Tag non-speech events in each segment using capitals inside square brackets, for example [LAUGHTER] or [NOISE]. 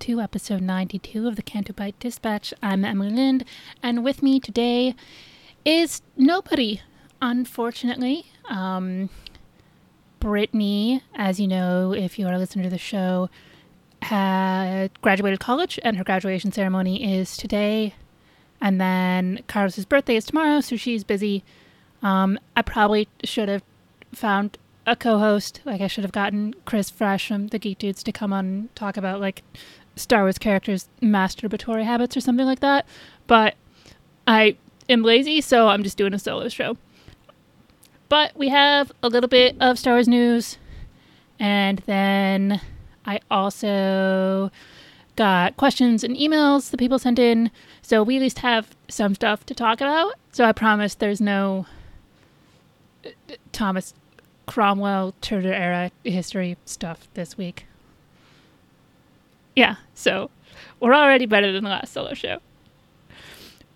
To episode 92 of the Canto Bight Dispatch. I'm Emily Flind, and with me today is nobody, unfortunately. Um, Brittani, as you know, if you are a listener to the show, had graduated college, and her graduation ceremony is today. And then Carlos's birthday is tomorrow, so she's busy. Um, I probably should have found a co-host. Like I should have gotten Chris Fresh from the Geek Dudes to come on and talk about like Star Wars characters' masturbatory habits or something like that. But I am lazy, so I'm just doing a solo show. But we have a little bit of Star Wars news, and then I also got questions and emails that people sent in. So we at least have some stuff to talk about. So I promise there's no uh, Thomas Cromwell Tudor era history stuff this week. Yeah, so we're already better than the last solo show.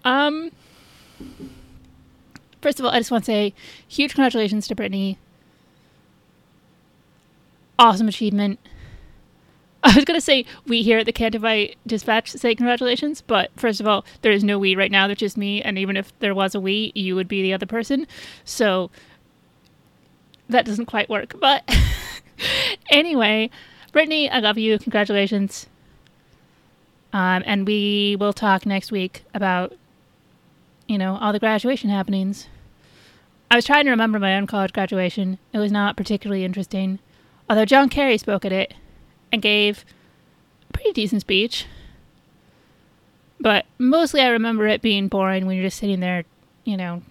Um, first of all, I just want to say huge congratulations to Brittani. Awesome achievement. [LAUGHS] I was going to say we here at the Canto Bight Dispatch say congratulations, but first of all, there is no we right now. There's just me, and even if there was a we, you would be the other person. So that doesn't quite work. But [LAUGHS] anyway, Brittani, I love you. Congratulations. Um, and we will talk next week about, you know, all the graduation happenings. I was trying to remember my own college graduation. It was not particularly interesting. Although John Kerry spoke at it and gave a pretty decent speech. But mostly I remember it being boring when you're just sitting there, you know,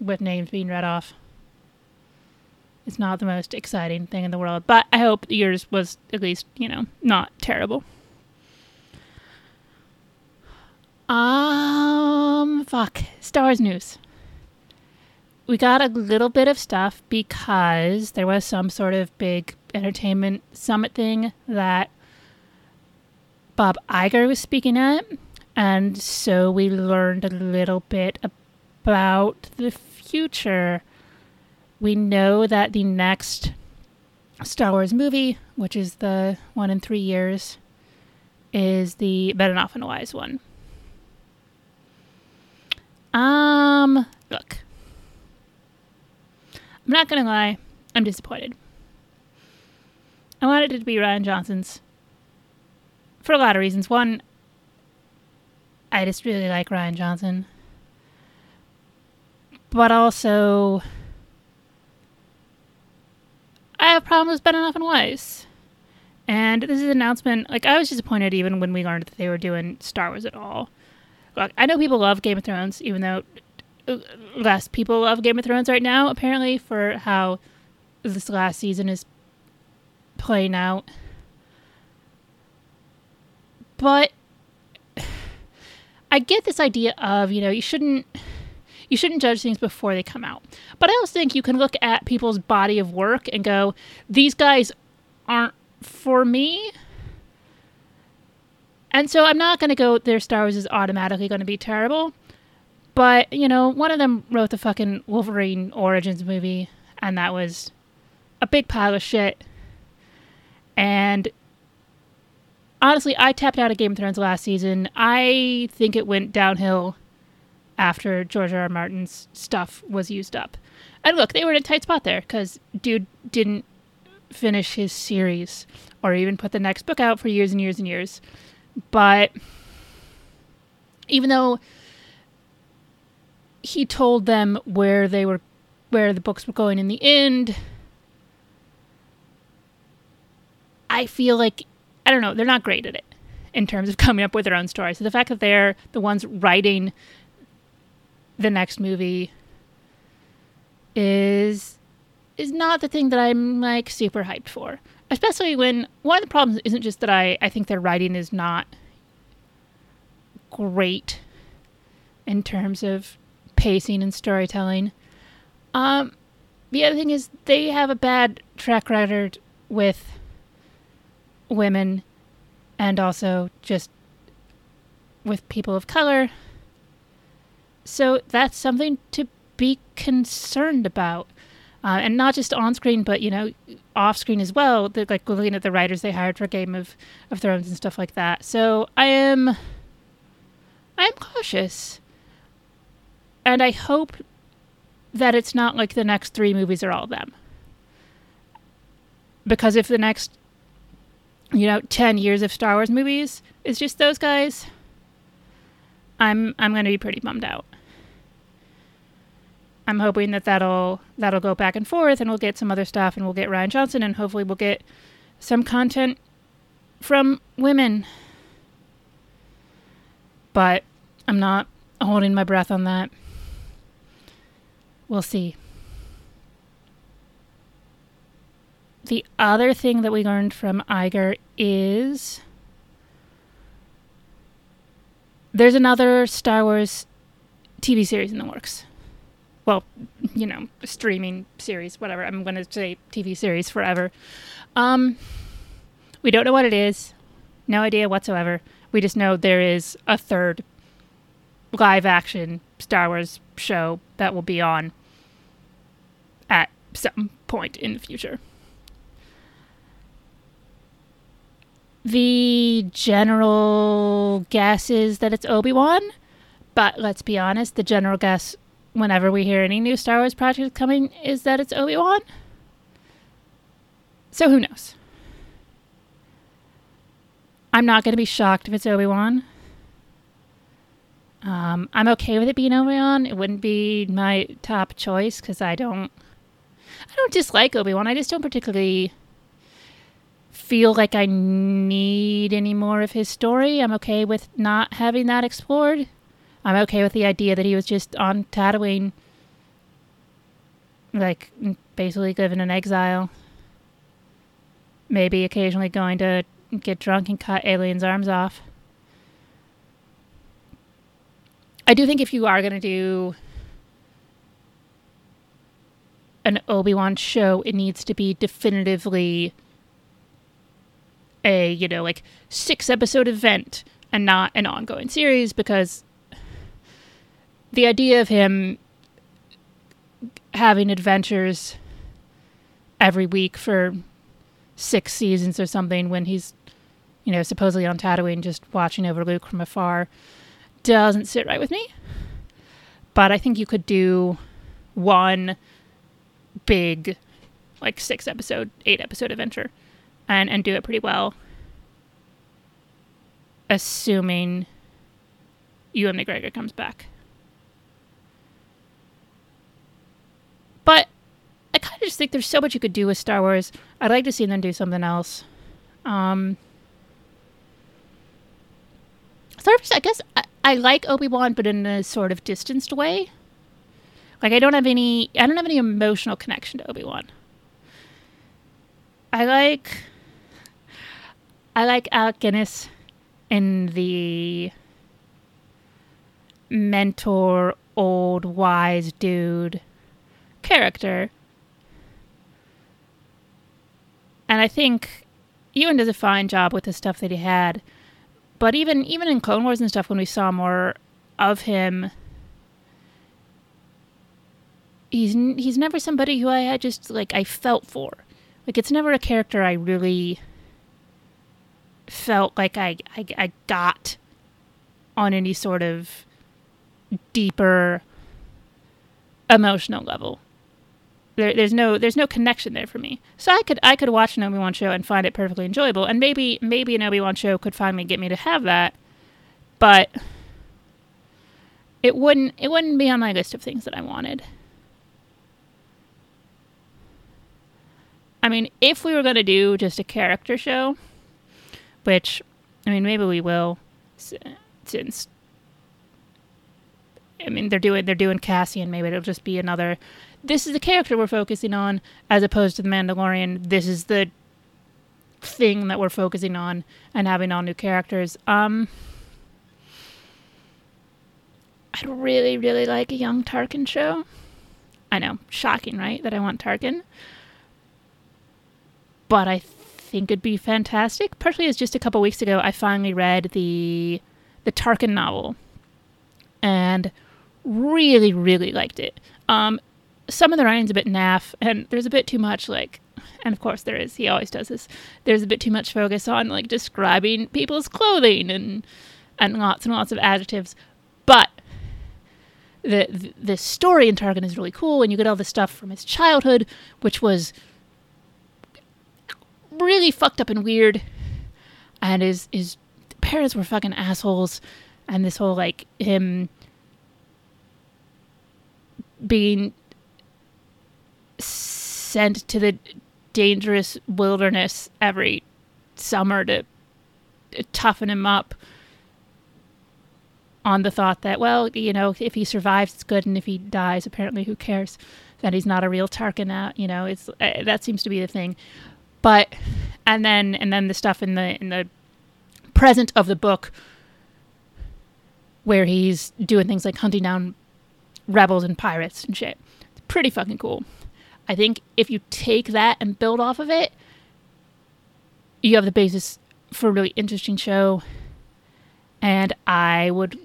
with names being read off. It's not the most exciting thing in the world, but I hope yours was at least, you know, not terrible. Um, fuck. Stars news. We got a little bit of stuff because there was some sort of big entertainment summit thing that Bob Iger was speaking at. And so we learned a little bit about the future we know that the next Star Wars movie, which is the one in three years, is the Benioff and Weiss one. Um, look, I'm not gonna lie, I'm disappointed. I wanted it to be Rian Johnson's for a lot of reasons. One, I just really like Rian Johnson, but also I have problems with Benioff and Weiss. And this is an announcement. Like I was disappointed even when we learned that they were doing Star Wars at all. Like I know people love Game of Thrones, even though uh, less people love Game of Thrones right now. Apparently, for how this last season is playing out. But [SIGHS] I get this idea of you know you shouldn't you shouldn't judge things before they come out. But I also think you can look at people's body of work and go, these guys aren't for me. And so I'm not going to go, their Star Wars is automatically going to be terrible. But, you know, one of them wrote the fucking Wolverine Origins movie, and that was a big pile of shit. And honestly, I tapped out of Game of Thrones last season. I think it went downhill after George R. R. Martin's stuff was used up. And look, they were in a tight spot there because dude didn't finish his series or even put the next book out for years and years and years. But even though he told them where they were where the books were going in the end, I feel like I don't know, they're not great at it in terms of [LAUGHS] coming up with their own story. So the fact that they're the ones writing the next movie is is not the thing that I'm like super hyped for. Especially when one of the problems isn't just that I, I think their writing is not great in terms of pacing and storytelling. Um, the other thing is they have a bad track record with women and also just with people of color. So that's something to be concerned about. Uh, and not just on screen, but you know, off screen as well. Like looking at the writers they hired for Game of, of Thrones and stuff like that. So I am, I am cautious, and I hope that it's not like the next three movies are all them. Because if the next, you know, ten years of Star Wars movies is just those guys, I'm I'm going to be pretty bummed out. I'm hoping that that'll that'll go back and forth, and we'll get some other stuff, and we'll get Rian Johnson, and hopefully we'll get some content from women. But I'm not holding my breath on that. We'll see. The other thing that we learned from Iger is there's another Star Wars TV series in the works well, you know, streaming series, whatever. I'm going to say TV series forever. Um, we don't know what it is. No idea whatsoever. We just know there is a third live action Star Wars show that will be on at some point in the future. The general guess is that it's Obi Wan, but let's be honest, the general guess whenever we hear any new Star Wars project coming is that it's Obi Wan. So who knows? I'm not going to be shocked if it's Obi Wan. Um, I'm okay with it being Obi Wan. It wouldn't be my top choice because I don't, I don't dislike Obi Wan. I just don't particularly feel like I need any more of his story. I'm okay with not having that explored. I'm okay with the idea that he was just on Tatooine, like basically living in exile. Maybe occasionally going to get drunk and cut aliens' arms off. I do think if you are going to do an Obi Wan show, it needs to be definitively a, you know, like six episode event and not an ongoing series because the idea of him having adventures every week for six seasons or something when he's, you know, supposedly on Tatooine just watching over Luke from afar doesn't sit right with me. But I think you could do one big, like six episode, eight episode adventure and, and do it pretty well. Assuming Ewan McGregor comes back. But I kind of just think there's so much you could do with Star Wars. I'd like to see them do something else. Um, Star Wars, I guess I, I like Obi Wan, but in a sort of distanced way. Like I don't have any, I don't have any emotional connection to Obi Wan. I like, I like Alec Guinness in the mentor, old wise dude character. And I think Ewan does a fine job with the stuff that he had. But even even in Clone Wars and stuff, when we saw more of him, he's he's never somebody who I had just like I felt for. Like it's never a character I really felt like I, I, I got on any sort of deeper emotional level. There, there's no there's no connection there for me. So I could I could watch an Obi Wan show and find it perfectly enjoyable, and maybe maybe an Obi Wan show could finally get me to have that, but it wouldn't it wouldn't be on my list of things that I wanted. I mean, if we were going to do just a character show, which, I mean, maybe we will, since I mean they're doing they're doing Cassian. Maybe it'll just be another. This is the character we're focusing on, as opposed to the Mandalorian. This is the thing that we're focusing on and having all new characters. Um, I'd really, really like a young Tarkin show. I know, shocking, right? That I want Tarkin but I think it'd be fantastic. Partially as just a couple weeks ago, I finally read the the Tarkin novel, and really, really liked it. Um, some of the writing's a bit naff, and there's a bit too much like, and of course there is. He always does this. There's a bit too much focus on like describing people's clothing and and lots and lots of adjectives, but the the story in Tarkin is really cool, and you get all the stuff from his childhood, which was really fucked up and weird. And his his parents were fucking assholes, and this whole like him being sent to the dangerous wilderness every summer to, to toughen him up on the thought that well you know if he survives it's good and if he dies apparently who cares that he's not a real tarkin out you know it's uh, that seems to be the thing but and then and then the stuff in the in the present of the book where he's doing things like hunting down rebels and pirates and shit. It's pretty fucking cool. I think if you take that and build off of it, you have the basis for a really interesting show. And I would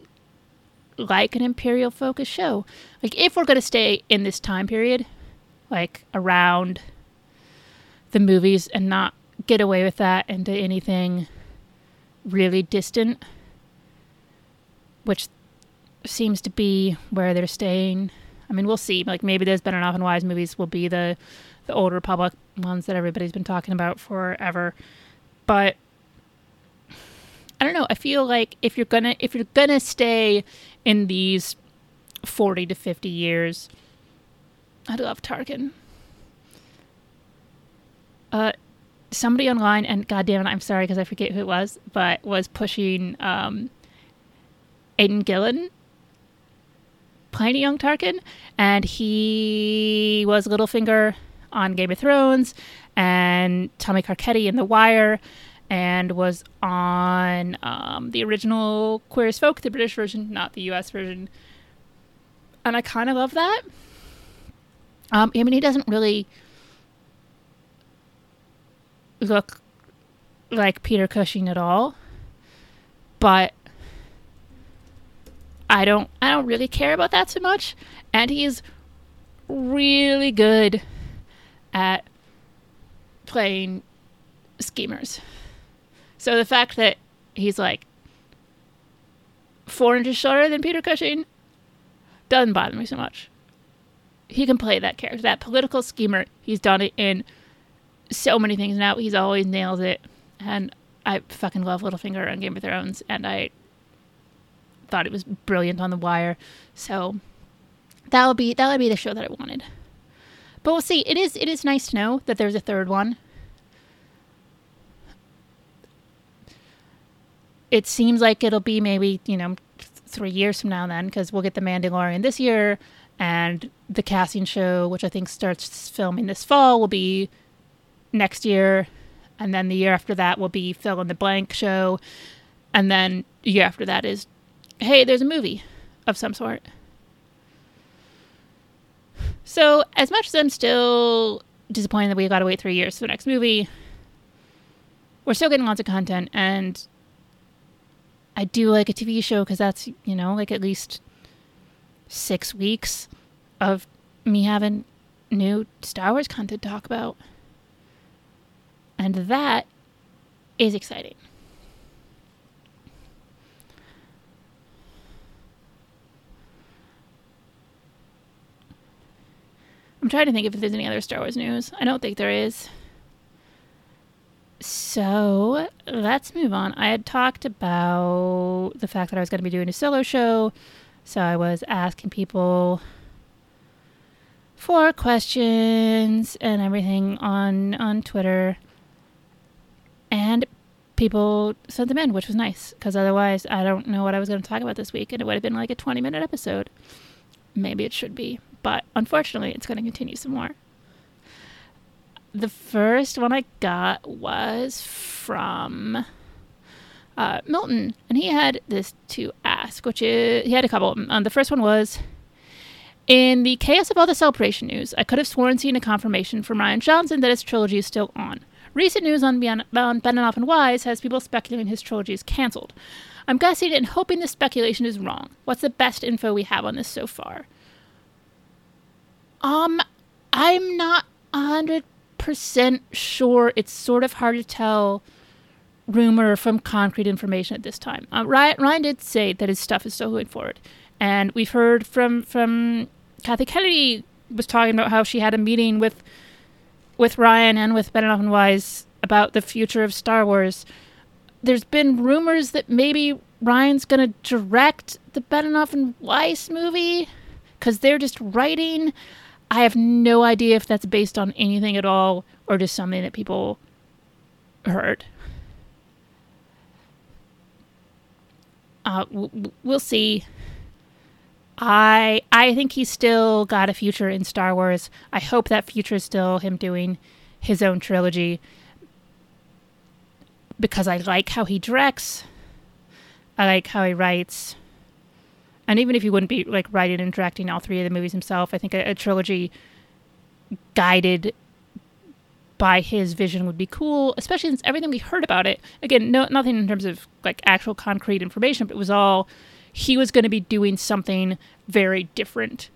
like an Imperial focus show. Like, if we're going to stay in this time period, like around the movies and not get away with that into anything really distant, which seems to be where they're staying. I mean, we'll see. Like maybe those Benioff and Weiss movies will be the the old Republic ones that everybody's been talking about forever. But I don't know. I feel like if you're gonna if you're gonna stay in these forty to fifty years, I'd love Tarkin uh, somebody online, and goddamn it, I'm sorry because I forget who it was, but was pushing um, Aidan Gillen playing a young Tarkin, and he was Littlefinger on Game of Thrones, and Tommy Carcetti in The Wire, and was on um, the original Queer as Folk, the British version, not the U.S. version. And I kind of love that. Um, I mean, he doesn't really look like Peter Cushing at all. But I don't I don't really care about that so much. And he's really good at playing schemers. So the fact that he's like four inches shorter than Peter Cushing doesn't bother me so much. He can play that character, that political schemer. He's done it in so many things now. He's always nails it, and I fucking love Littlefinger on Game of Thrones, and I thought it was brilliant on The Wire. So that would be that would be the show that I wanted. But we'll see. It is it is nice to know that there's a third one. It seems like it'll be maybe you know three years from now then because we'll get the Mandalorian this year, and the Cassian show, which I think starts filming this fall, will be next year, and then the year after that will be fill in the blank show, and then the year after that is, hey, there's a movie of some sort. So as much as I'm still disappointed that we got to wait three years for the next movie, we're still getting lots of content, and I do like a TV show because that's you know like at least six weeks of me having new Star Wars content to talk about. And that is exciting. I'm trying to think if there's any other Star Wars news. I don't think there is. So let's move on. I had talked about the fact that I was going to be doing a solo show. So I was asking people for questions and everything on on Twitter. And people sent them in, which was nice because otherwise I don't know what I was going to talk about this week and it would have been like a 20 minute episode. Maybe it should be, but unfortunately it's going to continue some more the first one I got was from uh, Milton, and he had this to ask, which is he had a couple. Um, the first one was in the chaos of all the celebration news. I could have sworn seeing a confirmation from Rian Johnson that his trilogy is still on. Recent news on, on Benioff and Weiss has people speculating his trilogy is canceled. I'm guessing and hoping the speculation is wrong. What's the best info we have on this so far? Um, I'm not a hundred percent sure. It's sort of hard to tell rumor from concrete information at this time. Uh, Rian, Rian did say that his stuff is still going forward, and we've heard from from Kathy Kennedy was talking about how she had a meeting with with Rian and with Benioff and Weiss about the future of Star Wars. There's been rumors that maybe Rian's going to direct the Benioff and Weiss movie because they're just writing. I have no idea if that's based on anything at all or just something that people heard. Uh, we'll see. I I think he's still got a future in Star Wars. I hope that future is still him doing his own trilogy because I like how he directs. I like how he writes and even if he wouldn't be like writing and directing all three of the movies himself, I think a, a trilogy guided by his vision would be cool, especially since everything we heard about it, again, no, nothing in terms of like actual concrete information, but it was all he was going to be doing something very different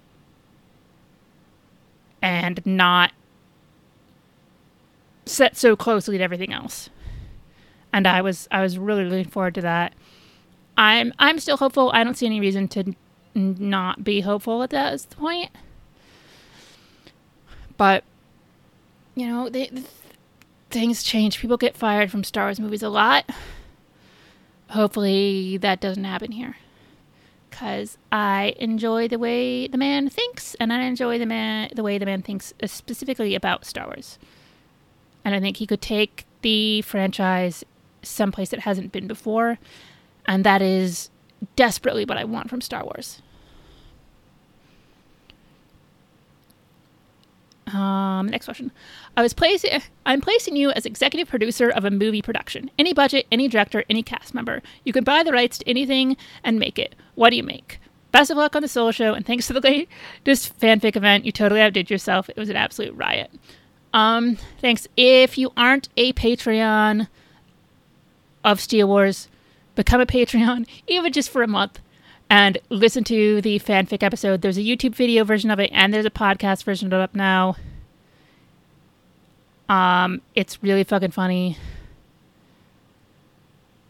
and not set so closely to everything else. And I was I was really looking forward to that. I'm I'm still hopeful. I don't see any reason to not be hopeful at that point. But you know, they, things change. People get fired from Star Wars movies a lot. Hopefully, that doesn't happen here. Because I enjoy the way the man thinks, and I enjoy the man the way the man thinks uh, specifically about Star Wars. And I think he could take the franchise someplace it hasn't been before and that is desperately what I want from Star Wars. Um, next question. I was placing. I'm placing you as executive producer of a movie production. Any budget, any director, any cast member. You can buy the rights to anything and make it. What do you make? Best of luck on the solo show, and thanks to the latest fanfic event. You totally outdid yourself. It was an absolute riot. Um, thanks. If you aren't a Patreon of Steele Wars, become a Patreon, even just for a month, and listen to the fanfic episode. There's a YouTube video version of it, and there's a podcast version of it up now. Um, it's really fucking funny.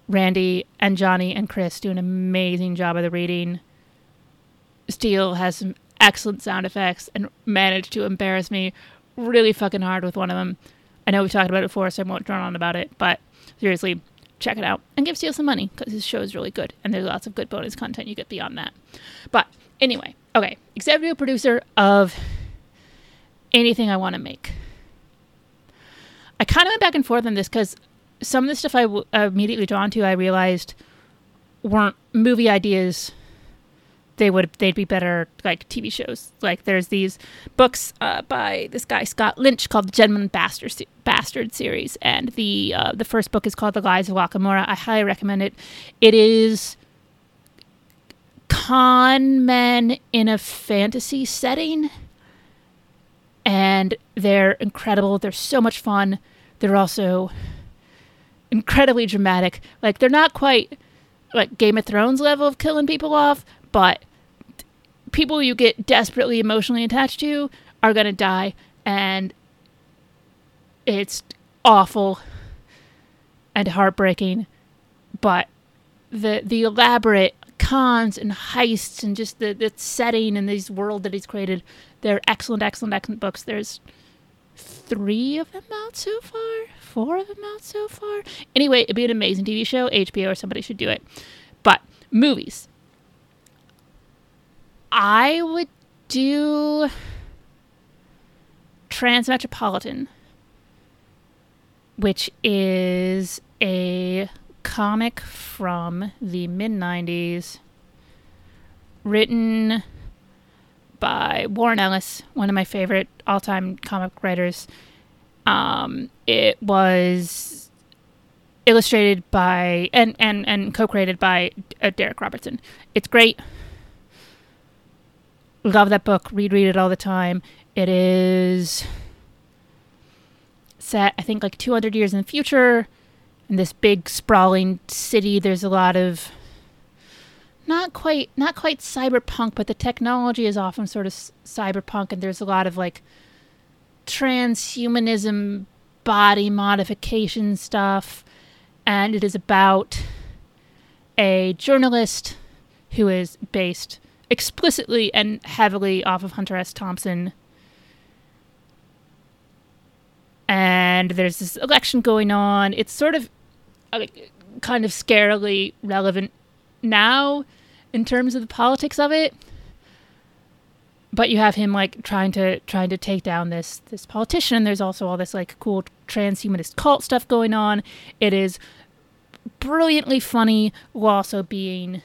Randy and Johnny and Chris do an amazing job of the reading. Steele has some excellent sound effects and managed to embarrass me really fucking hard with one of them. I know we've talked about it before, so I won't drone on about it, but seriously, check it out and give Steele some money because his show is really good and there's lots of good bonus content you get beyond that. But anyway, okay, executive producer of anything I want to make. I kind of went back and forth on this because some of the stuff I w- immediately drawn to, I realized weren't movie ideas they would they'd be better like TV shows. Like there's these books uh, by this guy Scott Lynch called the Gentleman Bastard, Bastard series, and the uh, the first book is called The Lies of Locke Lamora. I highly recommend it. It is con men in a fantasy setting, and they're incredible. They're so much fun. They're also incredibly dramatic. Like they're not quite like Game of Thrones level of killing people off, but people you get desperately emotionally attached to are going to die and it's awful and heartbreaking but the the elaborate cons and heists and just the, the setting and this world that he's created. They're excellent, excellent, excellent books. There's three of them out so far, four of them out so far. Anyway, it'd be an amazing TV show. HBO or somebody should do it. But movies. I would do Transmetropolitan, which is a comic from the mid 90s written by Warren Ellis, one of my favorite all time comic writers. Um, it was illustrated by and, and, and co created by uh, Darick Robertson. It's great. Love that book. Read, read it all the time. It is set, I think, like 200 years in the future in this big sprawling city there's a lot of not quite not quite cyberpunk but the technology is often sort of cyberpunk and there's a lot of like transhumanism body modification stuff and it is about a journalist who is based explicitly and heavily off of Hunter S. Thompson. And there's this election going on. It's sort of like, kind of scarily relevant now in terms of the politics of it but you have him like trying to trying to take down this this politician there's also all this like cool transhumanist cult stuff going on it is brilliantly funny while also being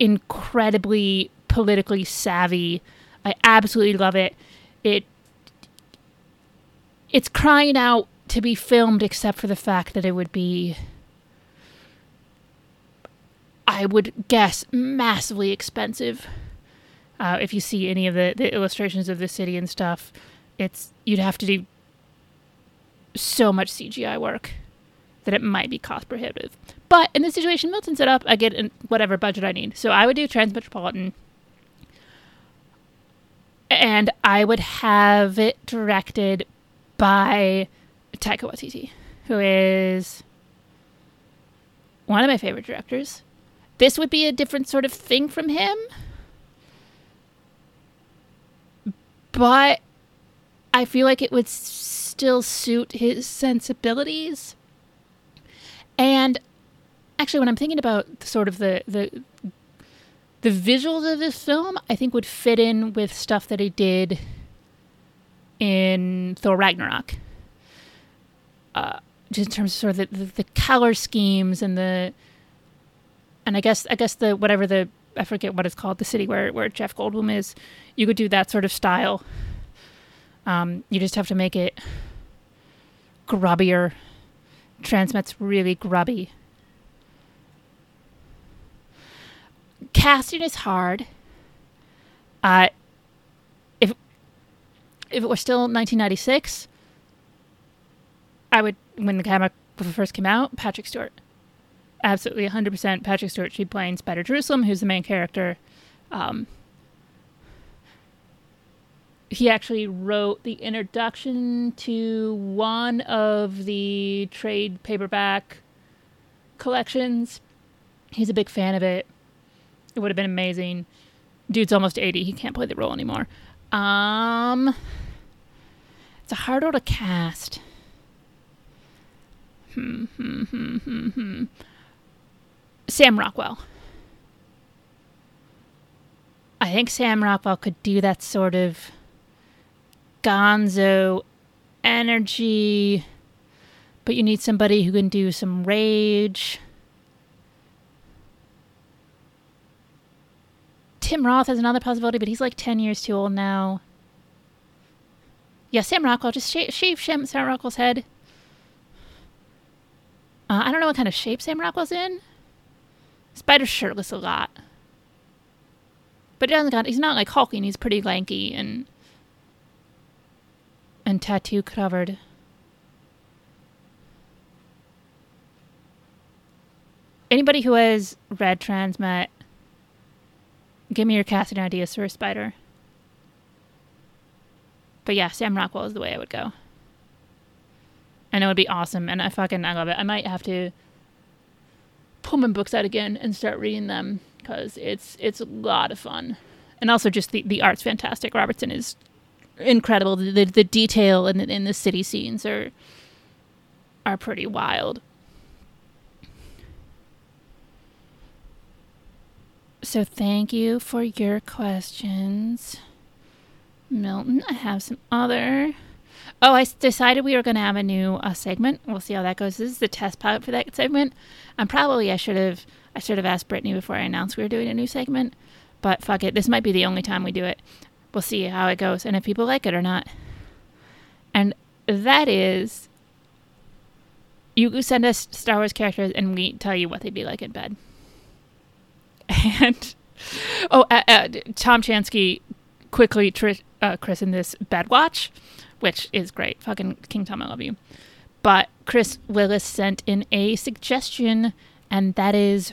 incredibly politically savvy. I absolutely love it. It it's crying out to be filmed except for the fact that it would be I would guess massively expensive. Uh, if you see any of the, the illustrations of the city and stuff, it's you'd have to do so much CGI work that it might be cost prohibitive. But in the situation Milton set up, I get whatever budget I need. So I would do Transmetropolitan, and I would have it directed by Taika Waititi, who is one of my favorite directors. This would be a different sort of thing from him. But I feel like it would still suit his sensibilities. And actually when I'm thinking about sort of the the the visuals of this film, I think would fit in with stuff that he did in Thor Ragnarok. Uh, just in terms of sort of the, the, the color schemes and the and I guess I guess the whatever the I forget what it's called the city where where Jeff Goldblum is you could do that sort of style. Um, you just have to make it grubbier Transmet's really grubby casting is hard uh, if if it were still 1996 I would when the comic first came out, Patrick Stewart. Absolutely 100% Patrick Stewart should be playing Spider Jerusalem, who's the main character. Um, he actually wrote the introduction to one of the trade paperback collections. He's a big fan of it. It would have been amazing. Dude's almost 80. He can't play the role anymore. Um, it's a hard role to cast. Hmm, hmm, hmm, hmm, hmm. Sam Rockwell. I think Sam Rockwell could do that sort of gonzo energy, but you need somebody who can do some rage. Tim Roth has another possibility, but he's like 10 years too old now. Yeah, Sam Rockwell, just shave, shave Sam Rockwell's head. Uh, I don't know what kind of shape Sam Rockwell's in. Spider's shirtless a lot. But he doesn't got, he's not like hulking, he's pretty lanky and and tattoo covered. Anybody who has read Transmet, give me your casting ideas for a spider. But yeah, Sam Rockwell is the way I would go. I know it'd be awesome, and I fucking I love it. I might have to pull my books out again and start reading them because it's it's a lot of fun, and also just the the art's fantastic. Robertson is incredible. The the, the detail in in the city scenes are are pretty wild. So thank you for your questions, Milton. I have some other. Oh, I decided we were going to have a new uh, segment. We'll see how that goes. This is the test pilot for that segment. And probably I should have I should have asked Brittani before I announced we were doing a new segment. But fuck it, this might be the only time we do it. We'll see how it goes and if people like it or not. And that is, you send us Star Wars characters and we tell you what they'd be like in bed. [LAUGHS] And oh, uh, uh, Tom Chansky quickly tr- uh, christened this Bedwatch which is great. Fucking King Tom, I love you. But Chris Willis sent in a suggestion, and that is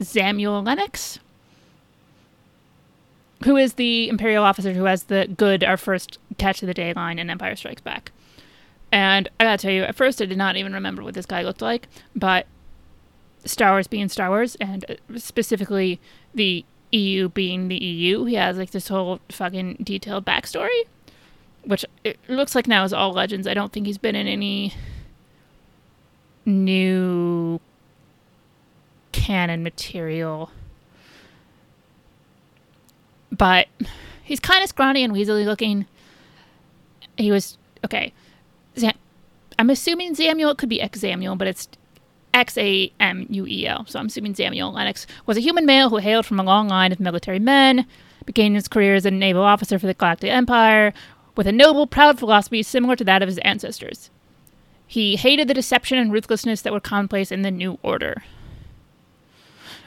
Samuel Lennox, who is the Imperial officer who has the good, our first catch of the day line in Empire Strikes Back. And I gotta tell you, at first I did not even remember what this guy looked like, but Star Wars being Star Wars, and uh, specifically the EU being the EU, he has like this whole fucking detailed backstory, which it looks like now is all legends. I don't think he's been in any new canon material. But he's kind of scrawny and weaselly looking. He was okay. I'm assuming Samuel could be ex Samuel, but it's X A M U E L. So I'm assuming Samuel Lennox was a human male who hailed from a long line of military men, began his career as a naval officer for the Galactic Empire, with a noble, proud philosophy similar to that of his ancestors. He hated the deception and ruthlessness that were commonplace in the New Order.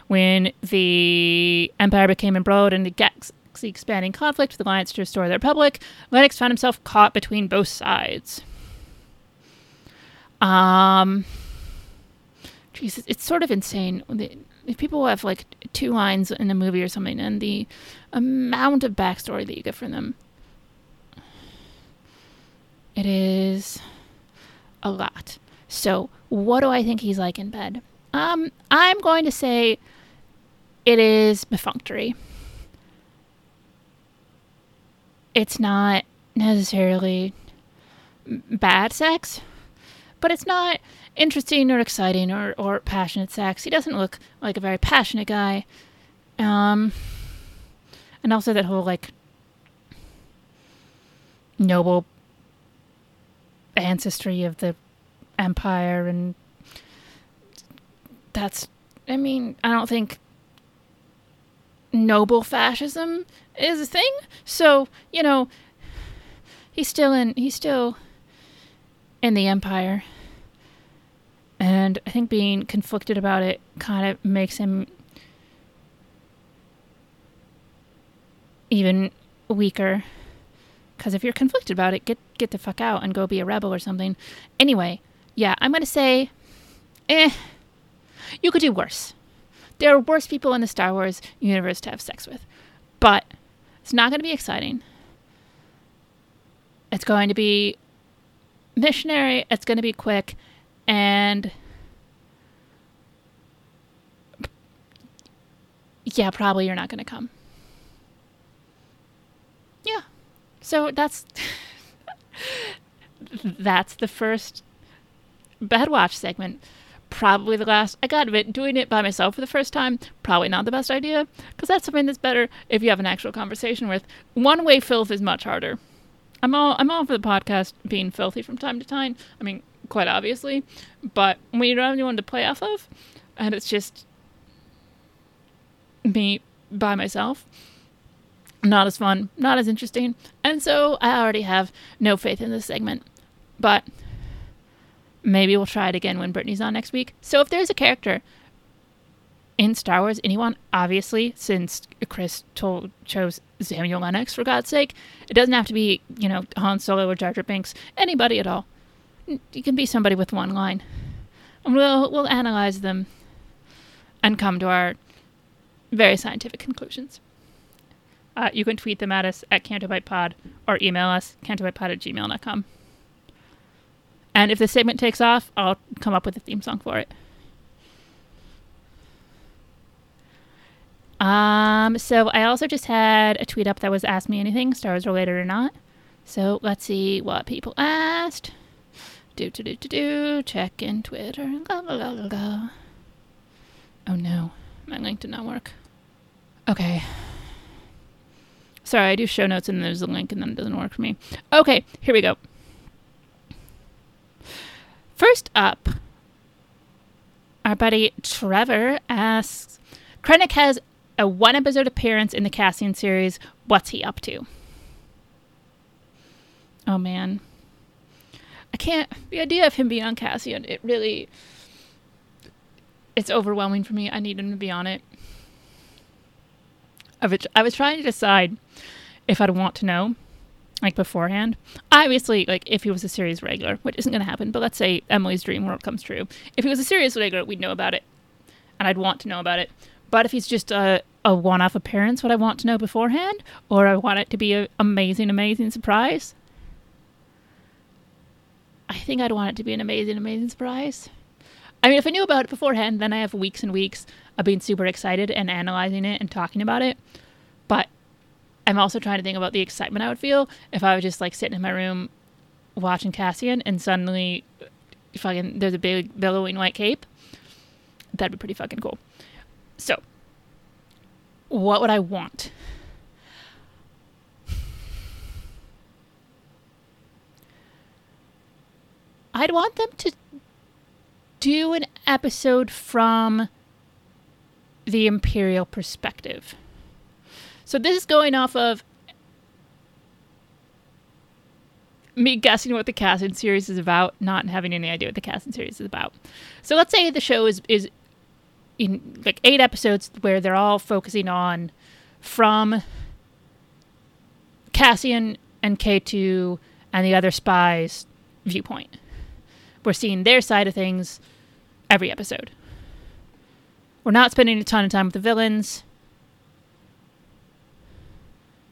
When the Empire became embroiled in the galaxy expanding conflict with the Alliance to restore the Republic, Lennox found himself caught between both sides. Um, Jesus, it's sort of insane. If people have like two lines in a movie or something, and the amount of backstory that you get from them, it is a lot. So, what do I think he's like in bed? Um, I'm going to say it is perfunctory. It's not necessarily bad sex, but it's not interesting or exciting or, or passionate sex. He doesn't look like a very passionate guy. Um, and also that whole like noble ancestry of the empire and that's I mean, I don't think noble fascism is a thing. So, you know, he's still in he's still in the empire and I think being conflicted about it kind of makes him even weaker. Because if you're conflicted about it, get get the fuck out and go be a rebel or something. Anyway, yeah, I'm gonna say, eh, you could do worse. There are worse people in the Star Wars universe to have sex with, but it's not gonna be exciting. It's going to be missionary. It's going to be quick, and yeah, probably you're not going to come. Yeah. So that's [LAUGHS] that's the first bed watch segment. Probably the last. I got it. Doing it by myself for the first time, probably not the best idea, because that's something that's better if you have an actual conversation with. One way filth is much harder. I'm all I'm all for the podcast being filthy from time to time. I mean, quite obviously. But when you don't have anyone to play off of, and it's just me by myself, not as fun, not as interesting. And so I already have no faith in this segment. But maybe we'll try it again when Brittani's on next week. So if there's a character in Star Wars, anyone, obviously, since Chris told chose Samuel Lennox for God's sake, it doesn't have to be, you know, Han Solo or Jar Jar Binks, anybody at all you can be somebody with one line. And we'll we'll analyze them and come to our very scientific conclusions. Uh, you can tweet them at us at CantoBightPod or email us, cantobightpod at gmail.com. And if the segment takes off, I'll come up with a theme song for it. Um, so I also just had a tweet up that was ask me anything, Star Wars related or not. So let's see what people asked. Do do do do do. Check in Twitter. Oh no, my link did not work. Okay. Sorry, I do show notes and there's a link and then it doesn't work for me. Okay, here we go. First up, our buddy Trevor asks Krennic has a one episode appearance in the Cassian series. What's he up to? Oh man. I can't. The idea of him being on Cassian, it really. It's overwhelming for me. I need him to be on it. I was, I was trying to decide if I'd want to know, like beforehand. Obviously, like if he was a series regular, which isn't going to happen, but let's say Emily's dream world comes true. If he was a series regular, we'd know about it, and I'd want to know about it. But if he's just a, a one off appearance, would I want to know beforehand? Or I want it to be an amazing, amazing surprise? I think I'd want it to be an amazing, amazing surprise. I mean, if I knew about it beforehand, then I have weeks and weeks of being super excited and analyzing it and talking about it. I'm also trying to think about the excitement I would feel if I was just like sitting in my room watching Cassian and suddenly fucking there's a big billowing white cape. That'd be pretty fucking cool. So, what would I want? I'd want them to do an episode from the Imperial perspective. So, this is going off of me guessing what the Cassian series is about, not having any idea what the Cassian series is about. So, let's say the show is, is in like eight episodes where they're all focusing on from Cassian and K2 and the other spies' viewpoint. We're seeing their side of things every episode. We're not spending a ton of time with the villains.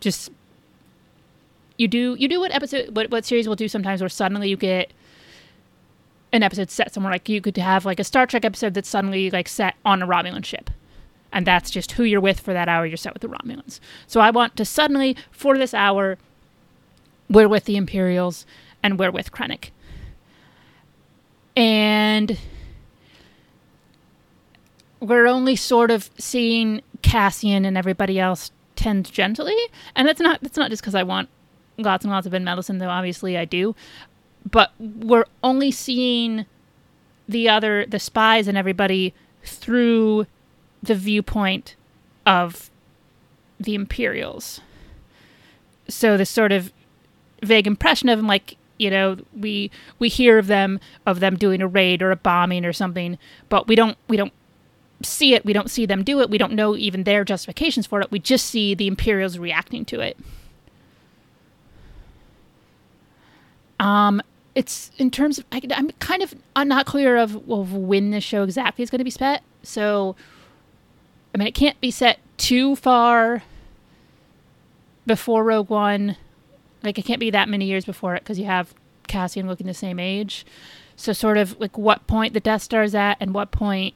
Just you do you do what episode what what series will do sometimes where suddenly you get an episode set somewhere like you could have like a Star Trek episode that's suddenly like set on a Romulan ship. And that's just who you're with for that hour, you're set with the Romulans. So I want to suddenly, for this hour, we're with the Imperials and we're with Krennic. And we're only sort of seeing Cassian and everybody else tend gently. And that's not that's not just because I want lots and lots of Ben Mendelsohn, though obviously I do but we're only seeing the other the spies and everybody through the viewpoint of the imperials so this sort of vague impression of them like you know we we hear of them of them doing a raid or a bombing or something but we don't we don't see it we don't see them do it we don't know even their justifications for it we just see the imperials reacting to it um it's in terms of I, am kind of I'm not clear of, of when this show exactly is going to be set. So, I mean, it can't be set too far before Rogue One. Like, it can't be that many years before it because you have Cassian looking the same age. So, sort of like what point the Death Star is at and what point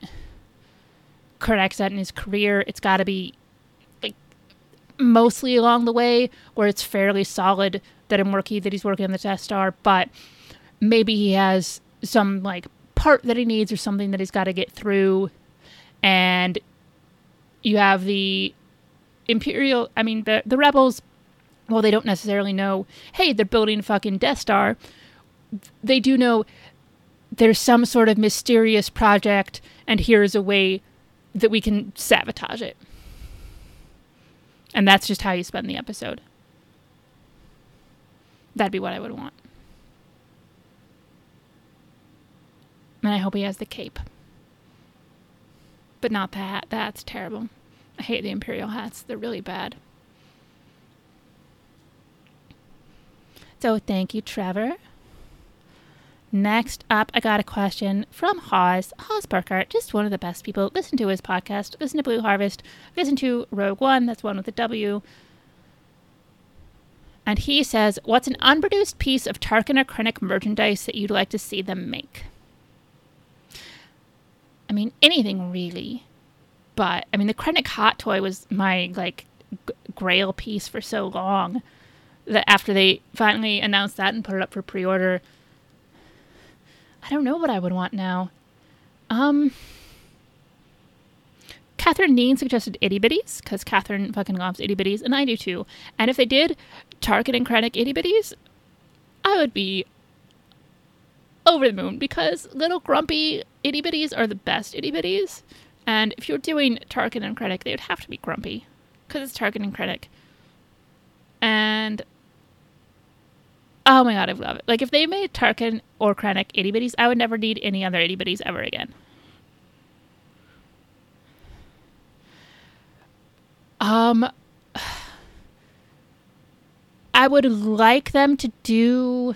Krennic's that in his career. It's got to be like mostly along the way where it's fairly solid that I'm working that he's working on the Death Star, but maybe he has some like part that he needs or something that he's got to get through and you have the imperial i mean the the rebels well they don't necessarily know hey they're building fucking death star they do know there's some sort of mysterious project and here's a way that we can sabotage it and that's just how you spend the episode that'd be what i would want And I hope he has the cape. But not the hat. That's terrible. I hate the Imperial hats. They're really bad. So thank you, Trevor. Next up, I got a question from Haas. Haas Burkhardt, just one of the best people. Listen to his podcast. Listen to Blue Harvest. Listen to Rogue One. That's one with a W. And he says, What's an unproduced piece of Tarkin or Krennic merchandise that you'd like to see them make? I mean, anything really. But I mean, the Krennic hot toy was my like g- grail piece for so long that after they finally announced that and put it up for pre-order, I don't know what I would want now. Um, Catherine Dean suggested itty bitties because Catherine fucking loves itty bitties, and I do too. And if they did Tarkin and Krennic itty bitties, I would be over the moon because little grumpy itty bitties are the best itty bitties. And if you're doing Tarkin and Krennic, they would have to be grumpy because it's Tarkin and Krennic. And oh my god, I love it. Like if they made Tarkin or Krennic itty bitties, I would never need any other itty bitties ever again. Um, [SIGHS] I would like them to do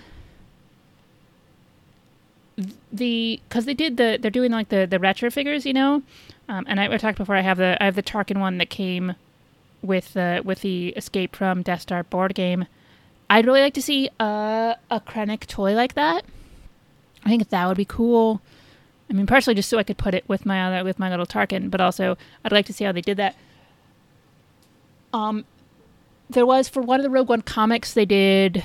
the because they did the they're doing like the the retro figures, you know. Um, and I, I talked before. I have the I have the Tarkin one that came with the with the Escape from Death Star board game. I'd really like to see a a Krennic toy like that. I think that would be cool. I mean, partially just so I could put it with my other with my little Tarkin, but also I'd like to see how they did that. Um, there was for one of the Rogue One comics they did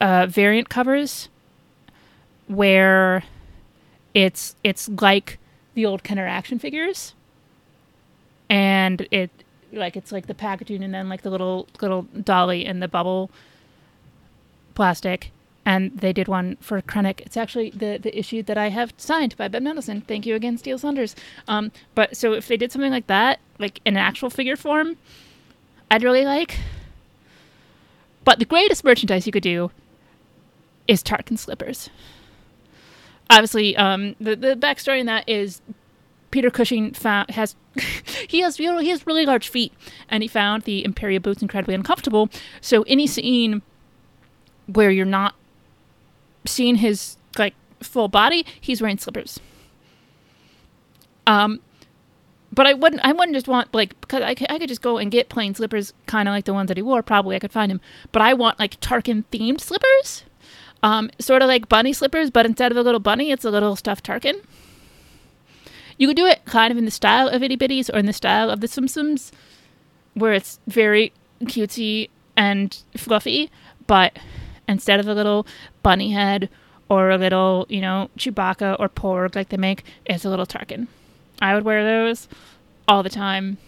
uh, variant covers where it's it's like the old Kenner action figures, and it like it's like the packaging and then like the little little dolly and the bubble plastic. And they did one for Krennic. It's actually the, the issue that I have signed by Ben Mendelsohn. Thank you again, Steel Saunders. Um, but so if they did something like that, like in actual figure form, I'd really like. But the greatest merchandise you could do is Tarkin slippers. Obviously, um, the the backstory in that is Peter Cushing found has [LAUGHS] he has you know, he has really large feet, and he found the Imperial boots incredibly uncomfortable. So any scene where you're not seeing his like full body, he's wearing slippers. Um, but I wouldn't. I wouldn't just want like because I could, I could just go and get plain slippers, kind of like the ones that he wore. Probably I could find him. But I want like Tarkin themed slippers, um, sort of like bunny slippers, but instead of a little bunny, it's a little stuffed Tarkin. You could do it kind of in the style of Itty Bitties or in the style of the Simpsons, where it's very cutesy and fluffy, but instead of a little bunny head or a little, you know, Chewbacca or Porg like they make, it's a little Tarkin. I would wear those all the time.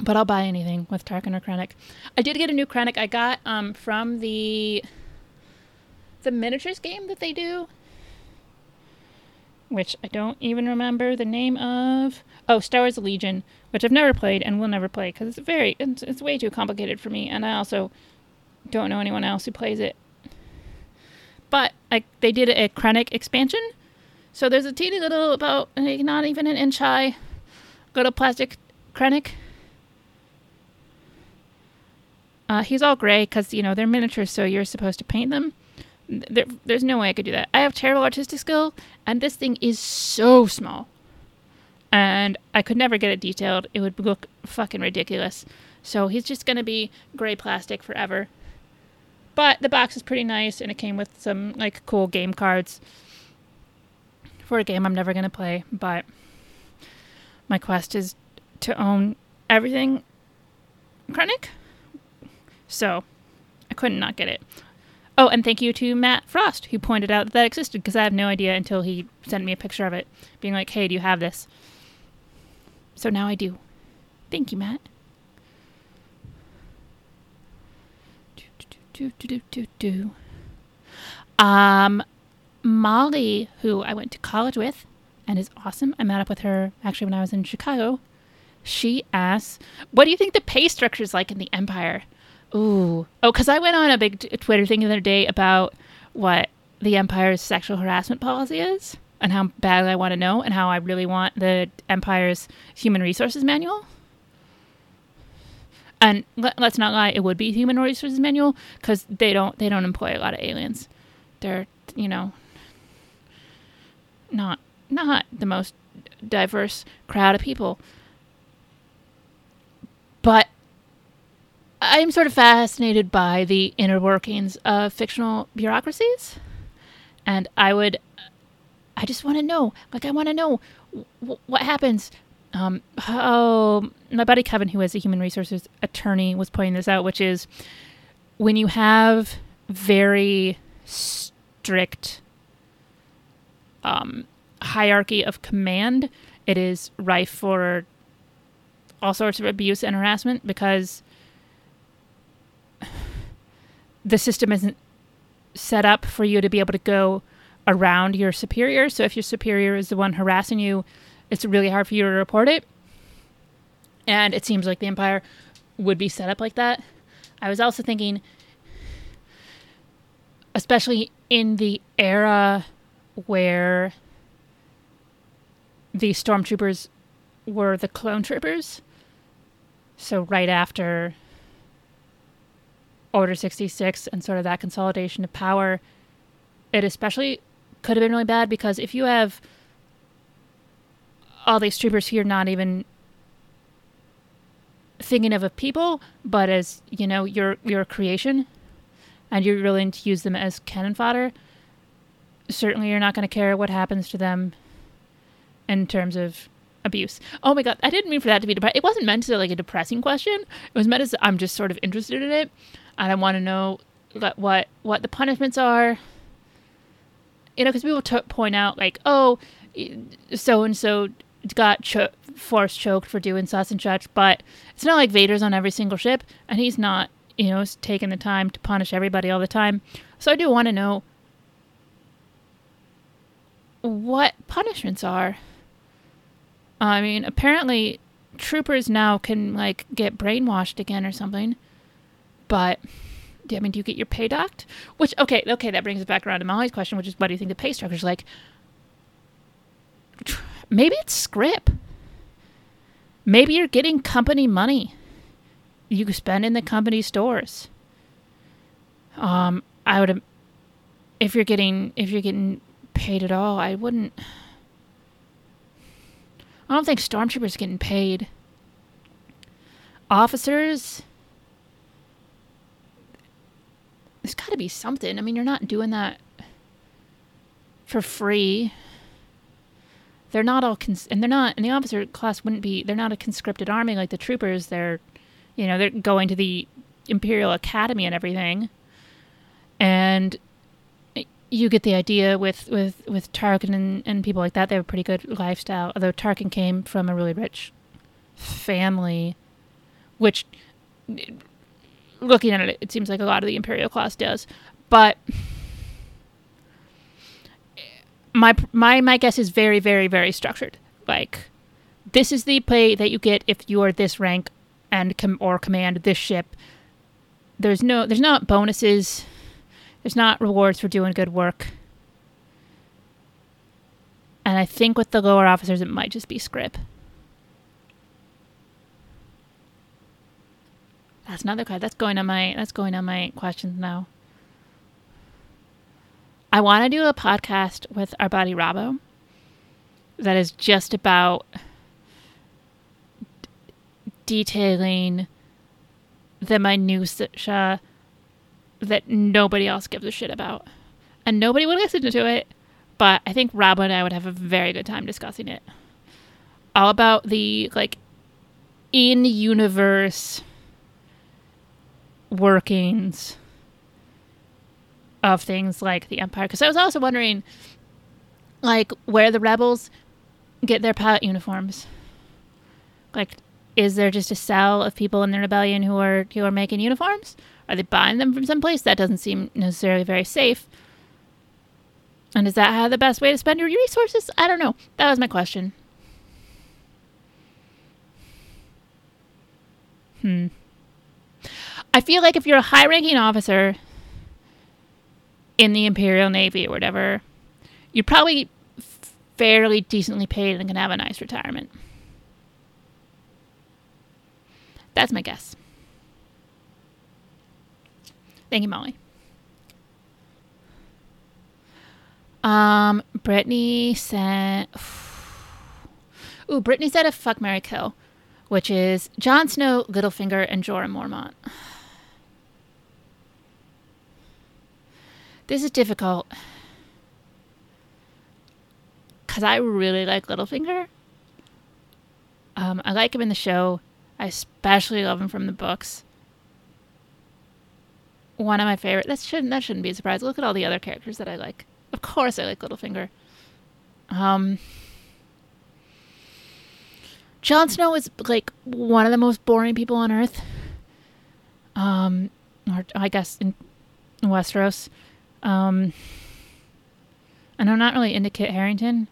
But I'll buy anything with Tarkin or Krennic. I did get a new Krennic I got um, from the the miniatures game that they do, which I don't even remember the name of. Oh, Star Wars Legion, which I've never played and will never play because it's very it's, it's way too complicated for me, and I also don't know anyone else who plays it. But I, they did a Krennic expansion, so there's a teeny little, about not even an inch high, little plastic Krennic. Uh, he's all gray because you know they're miniatures, so you're supposed to paint them. There, there's no way I could do that. I have terrible artistic skill, and this thing is so small, and I could never get it detailed. It would look fucking ridiculous. So he's just gonna be gray plastic forever. But the box is pretty nice, and it came with some like cool game cards for a game I'm never gonna play. But my quest is to own everything Krennic. So I couldn't not get it. Oh, and thank you to Matt Frost, who pointed out that that existed because I have no idea until he sent me a picture of it, being like, hey, do you have this? So now I do. Thank you, Matt. Do, do, do, do, do. Um, Molly, who I went to college with and is awesome. I met up with her actually when I was in Chicago. She asks, What do you think the pay structure is like in the Empire? Ooh. Oh, because I went on a big t- Twitter thing the other day about what the Empire's sexual harassment policy is and how badly I want to know and how I really want the Empire's human resources manual. And let, us not lie, it would be human resources manual because they don't they don't employ a lot of aliens. They're you know not not the most diverse crowd of people. But I'm sort of fascinated by the inner workings of fictional bureaucracies. And I would I just want to know. Like, I want to know w- what happens. Um, oh, my buddy Kevin, who is a human resources attorney, was pointing this out, which is when you have very strict um, hierarchy of command, it is rife for all sorts of abuse and harassment because the system isn't set up for you to be able to go around your superior. So if your superior is the one harassing you, it's really hard for you to report it. And it seems like the Empire would be set up like that. I was also thinking, especially in the era where the stormtroopers were the clone troopers, so right after Order 66 and sort of that consolidation of power, it especially could have been really bad because if you have all these troopers here not even thinking of a people, but as, you know, your your creation and you're willing to use them as cannon fodder, certainly you're not going to care what happens to them in terms of abuse. Oh my god, I didn't mean for that to be depressing. It wasn't meant to like a depressing question. It was meant as I'm just sort of interested in it, and I want to know what what, the punishments are. You know, because people t- point out like, oh, so and so got cho- force choked for doing such and such, but it's not like Vader's on every single ship, and he's not, you know, taking the time to punish everybody all the time. So I do want to know what punishments are. I mean, apparently troopers now can like get brainwashed again or something. But I mean, do you get your pay docked? Which okay, okay, that brings us back around to Molly's question, which is what do you think the pay structure is like? Maybe it's script. Maybe you're getting company money. You spend in the company stores. Um, I would, if you're getting if you're getting paid at all, I wouldn't. I don't think stormtroopers getting paid. Officers, there's got to be something. I mean, you're not doing that for free. They're not all cons- and they're not and the officer class wouldn't be they're not a conscripted army like the troopers. They're you know, they're going to the Imperial Academy and everything. And you get the idea with with with Tarkin and, and people like that. They have a pretty good lifestyle. Although Tarkin came from a really rich family, which looking at it, it seems like a lot of the Imperial class does. But my my my guess is very very very structured. Like this is the pay that you get if you are this rank and com- or command this ship. There's no there's not bonuses there's not rewards for doing good work. And I think with the lower officers, it might just be script. That's another card. That's going on my that's going on my questions now. I want to do a podcast with our buddy Robbo that is just about d- detailing the minutia that nobody else gives a shit about. And nobody would listen to it, but I think Rob and I would have a very good time discussing it. All about the like in universe workings of things like the Empire. Because I was also wondering, like, where the rebels get their pilot uniforms. Like, is there just a cell of people in the rebellion who are who are making uniforms? Are they buying them from someplace? That doesn't seem necessarily very safe. And is that how the best way to spend your resources? I don't know. That was my question. Hmm. I feel like if you're a high ranking officer in the Imperial Navy or whatever, you're probably fairly decently paid and can have a nice retirement. That's my guess. Thank you, Molly. Um, Brittani said. [SIGHS] Ooh, Brittani said a fuck Mary Kill, which is Jon Snow, Littlefinger, and Jorah Mormont. This is difficult. because I really like Littlefinger. Um, I like him in the show. I especially love him from the books. One of my favorite. That shouldn't that shouldn't be a surprise. Look at all the other characters that I like. Of course, I like Littlefinger. Um, Jon Snow is like one of the most boring people on Earth. Um, or I guess in Westeros. Um, and I'm not really into Kit Harington.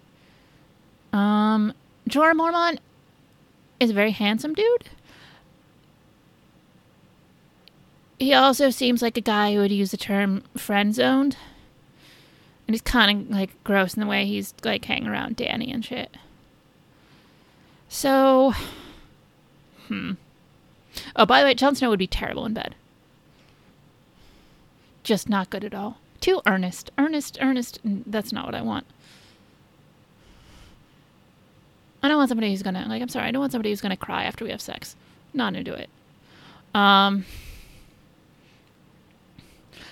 Um, Jorah Mormont is a very handsome dude. He also seems like a guy who would use the term friend zoned. And he's kind of like gross in the way he's like hanging around Dany and shit. So, hmm. Oh, by the way, Jon Snow would be terrible in bed. Just not good at all. Too earnest, earnest, earnest. That's not what I want. I don't want somebody who's gonna like. I'm sorry. I don't want somebody who's gonna cry after we have sex. Not into it. Um.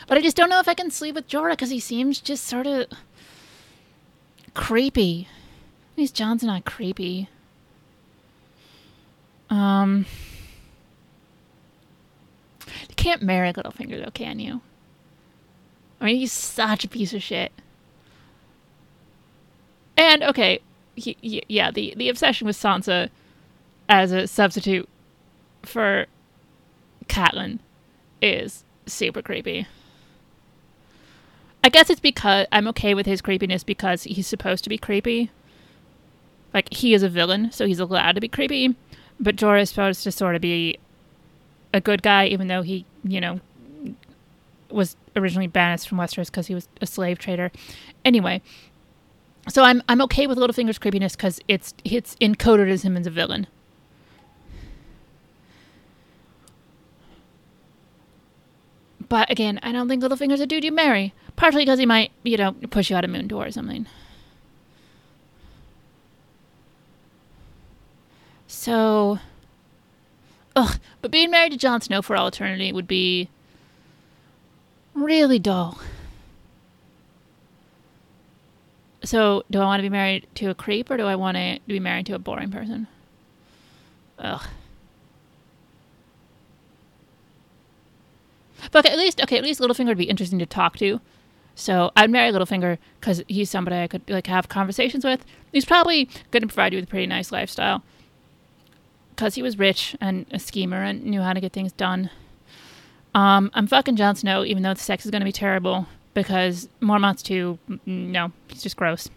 But I just don't know if I can sleep with Jorah because he seems just sort of creepy. These Jon's not creepy. Um. You can't marry Littlefinger though, can you? I mean, he's such a piece of shit. And okay, he, he, yeah, the the obsession with Sansa as a substitute for Catelyn is super creepy. I guess it's because I'm okay with his creepiness because he's supposed to be creepy. Like he is a villain, so he's allowed to be creepy. But Jorah is supposed to sort of be a good guy, even though he, you know, was originally banished from Westeros because he was a slave trader. Anyway, so I'm I'm okay with Littlefinger's creepiness because it's it's encoded as him as a villain. But again, I don't think Littlefinger's a dude you marry. Partially because he might, you know, push you out a moon door or something. So, ugh. But being married to Jon Snow for all eternity would be really dull. So, do I want to be married to a creep or do I want to be married to a boring person? Ugh. But okay, at least okay, at least Littlefinger would be interesting to talk to. So I'd marry Littlefinger because he's somebody I could like have conversations with. He's probably going to provide you with a pretty nice lifestyle because he was rich and a schemer and knew how to get things done. Um, I'm fucking Jon Snow, even though the sex is going to be terrible because Mormont's too. No, he's just gross.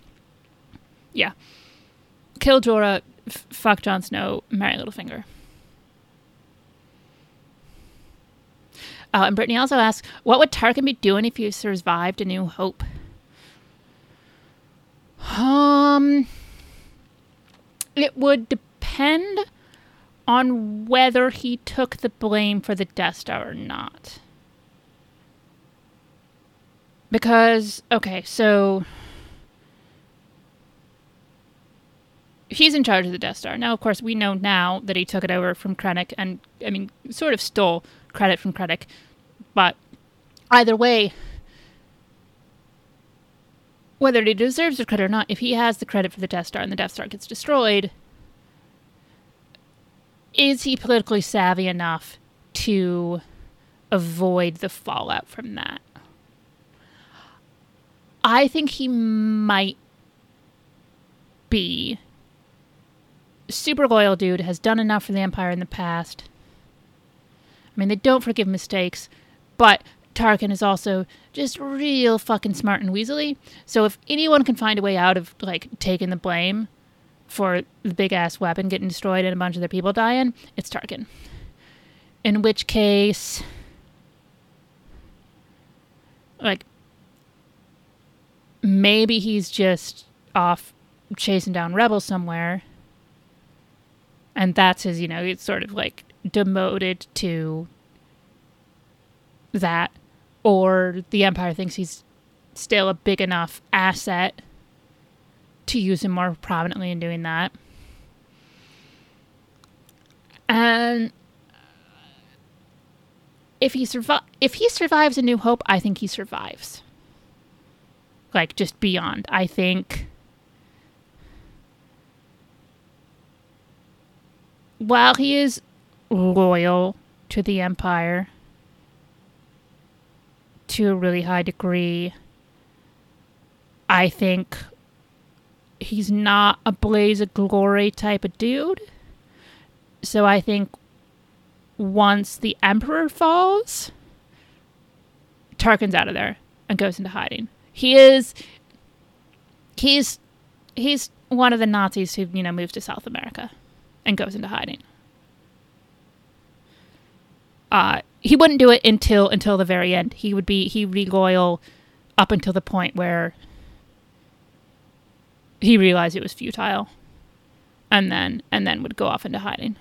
Yeah, kill Jorah, f- fuck Jon Snow, marry Littlefinger. Uh, and Brittani also asks, what would Tarkin be doing if he survived A New Hope? Um, it would depend on whether he took the blame for the Death Star or not. Because, okay, so he's in charge of the Death Star. Now, of course, we know now that he took it over from Krennic and, I mean, sort of stole credit from Krennic. But either way, whether he deserves the credit or not, if he has the credit for the Death Star and the Death Star gets destroyed, is he politically savvy enough to avoid the fallout from that? I think he might be. Super loyal dude, has done enough for the Empire in the past. I mean, they don't forgive mistakes, but Tarkin is also just real fucking smart and weaselly. So if anyone can find a way out of like taking the blame for the big ass weapon getting destroyed and a bunch of their people dying, it's Tarkin. In which case, like, maybe he's just off chasing down rebels somewhere. And that's his, you know, it's sort of like demoted to that, or the Empire thinks he's still a big enough asset to use him more prominently in doing that. And if he if he survives a new hope, I think he survives. Like just beyond. I think while he is loyal to the empire to a really high degree, I think he's not a blaze of glory type of dude. So I think once the Emperor falls, Tarkin's out of there and goes into hiding. He is he's he's one of the Nazis who, you know, moves to South America and goes into hiding. Uh he wouldn't do it until until the very end. He would be he would be loyal up until the point where he realized it was futile and then and then would go off into hiding.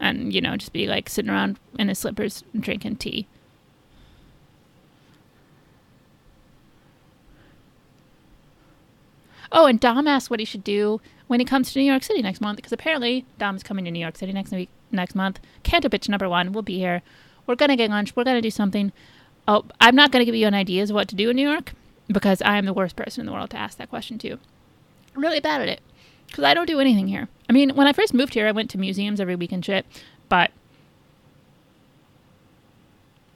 And you know just be like sitting around in his slippers drinking tea. Oh and dom asked what he should do when he comes to new york city next month because apparently dom is coming to new york city next week next month. Canto bitch number one. Will be here. We're gonna get lunch. We're gonna do something. Oh i'm not gonna give you an ideas of what to do in new york because I am the worst person in the world to ask that question to. I'm really bad at it because I don't do anything here. I mean, when I first moved here, I went to museums every week and shit, but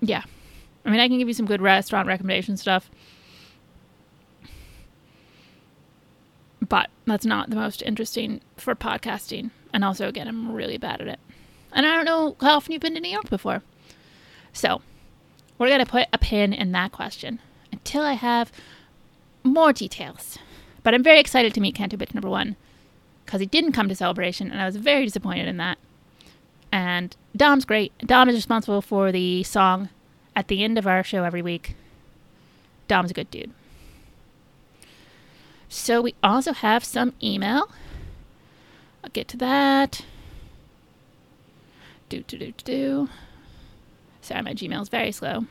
yeah. I mean, I can give you some good restaurant recommendation stuff. But that's not the most interesting for podcasting. And also, again, I'm really bad at it. And I don't know how often you've been to New York before. So, we're going to put a pin in that question until I have more details. But I'm very excited to meet Canto Bitch number one because he didn't come to Celebration, and I was very disappointed in that. And Dom's great. Dom is responsible for the song at the end of our show every week. Dom's a good dude. So we also have some email. I'll get to that. Do do do do. Sorry, my Gmail's very slow.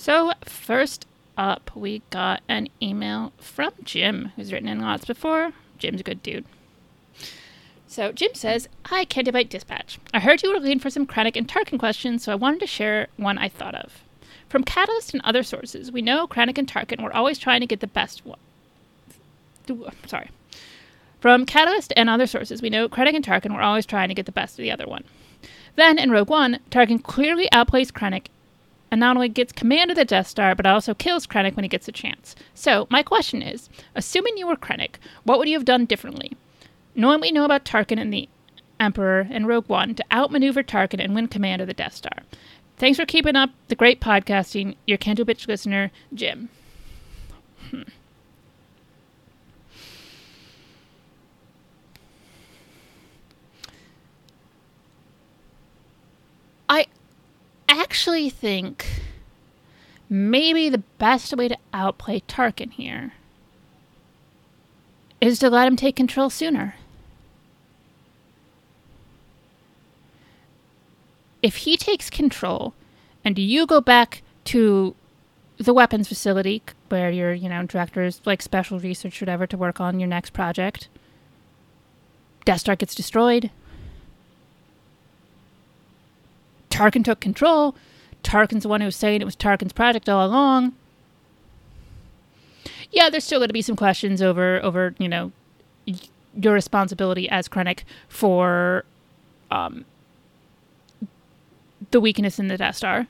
So, first up, we got an email from Jim, who's written in lots before. Jim's a good dude. So, Jim says, Hi, Bight Dispatch. I heard you were looking for some Krennic and Tarkin questions, so I wanted to share one I thought of. From Catalyst and other sources, we know Krennic and Tarkin were always trying to get the best one. Sorry. From Catalyst and other sources, we know Krennic and Tarkin were always trying to get the best of the other one. Then, in Rogue One, Tarkin clearly outplays Krennic and not only gets command of the Death Star, but also kills Krennic when he gets a chance. So, my question is assuming you were Krennic, what would you have done differently? Knowing we know about Tarkin and the Emperor and Rogue One to outmaneuver Tarkin and win command of the Death Star. Thanks for keeping up the great podcasting. Your Canto Bitch listener, Jim. Hmm. I actually think maybe the best way to outplay Tarkin here is to let him take control sooner. If he takes control and you go back to the weapons facility where your, you know, director's like special research whatever to work on your next project, Death Star gets destroyed, Tarkin took control. Tarkin's the one who was saying it was Tarkin's project all along. Yeah, there's still going to be some questions over over you know your responsibility as Krennic for um, the weakness in the Death Star.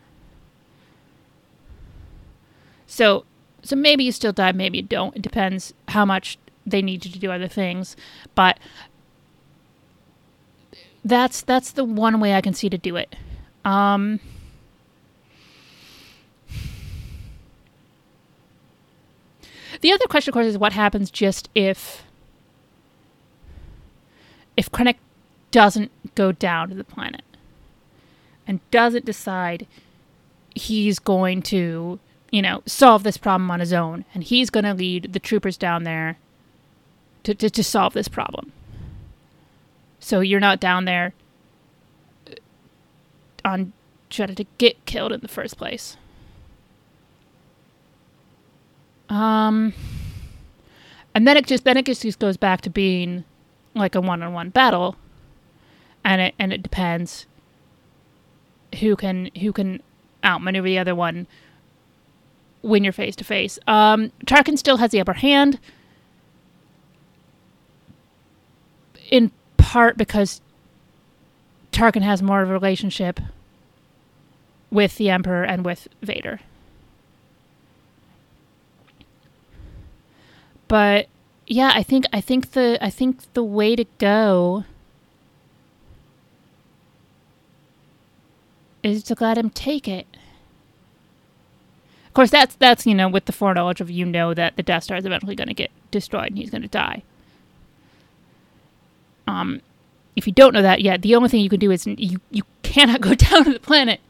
So so maybe you still die, maybe you don't. It depends how much they need you to do other things, but that's that's the one way I can see to do it. Um, the other question, of course, is what happens just if if Krennic doesn't go down to the planet and doesn't decide he's going to, you know, solve this problem on his own and he's going to lead the troopers down there to, to, to solve this problem. So you're not down there on Jedha to get killed in the first place. Um, and then it just then it just goes back to being like a one-on-one battle, and it and it depends who can who can outmaneuver the other one when you're face to face. Um, Tarkin still has the upper hand, in part because Tarkin has more of a relationship with the Emperor and with Vader. But yeah, I think I think the I think the way to go is to let him take it. Of course, that's that's you know with the foreknowledge of you know that the Death Star is eventually going to get destroyed and he's going to die. Um, if you don't know that yet, the only thing you can do is you you cannot go [LAUGHS] down to the planet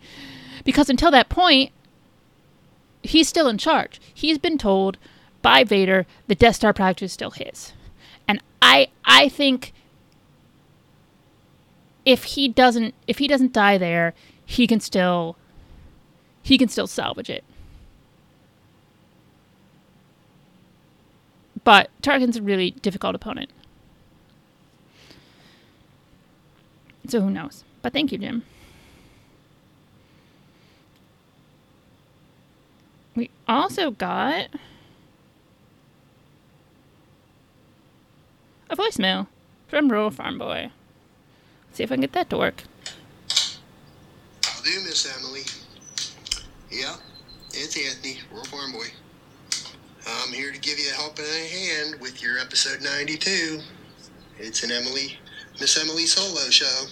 because until that point, he's still in charge. He's been told by Vader, the Death Star project is still his. And I I think if he doesn't if he doesn't die there, he can still he can still salvage it. But Tarkin's a really difficult opponent. So who knows? But thank you, Jim. We also got a voicemail from Rural Farm Boy. Let's see if I can get that to work. Do, Miss Emily. Yeah, it's Anthony, Rural Farm Boy. I'm here to give you a helping hand with your episode 92. It's an Emily, Miss Emily solo show.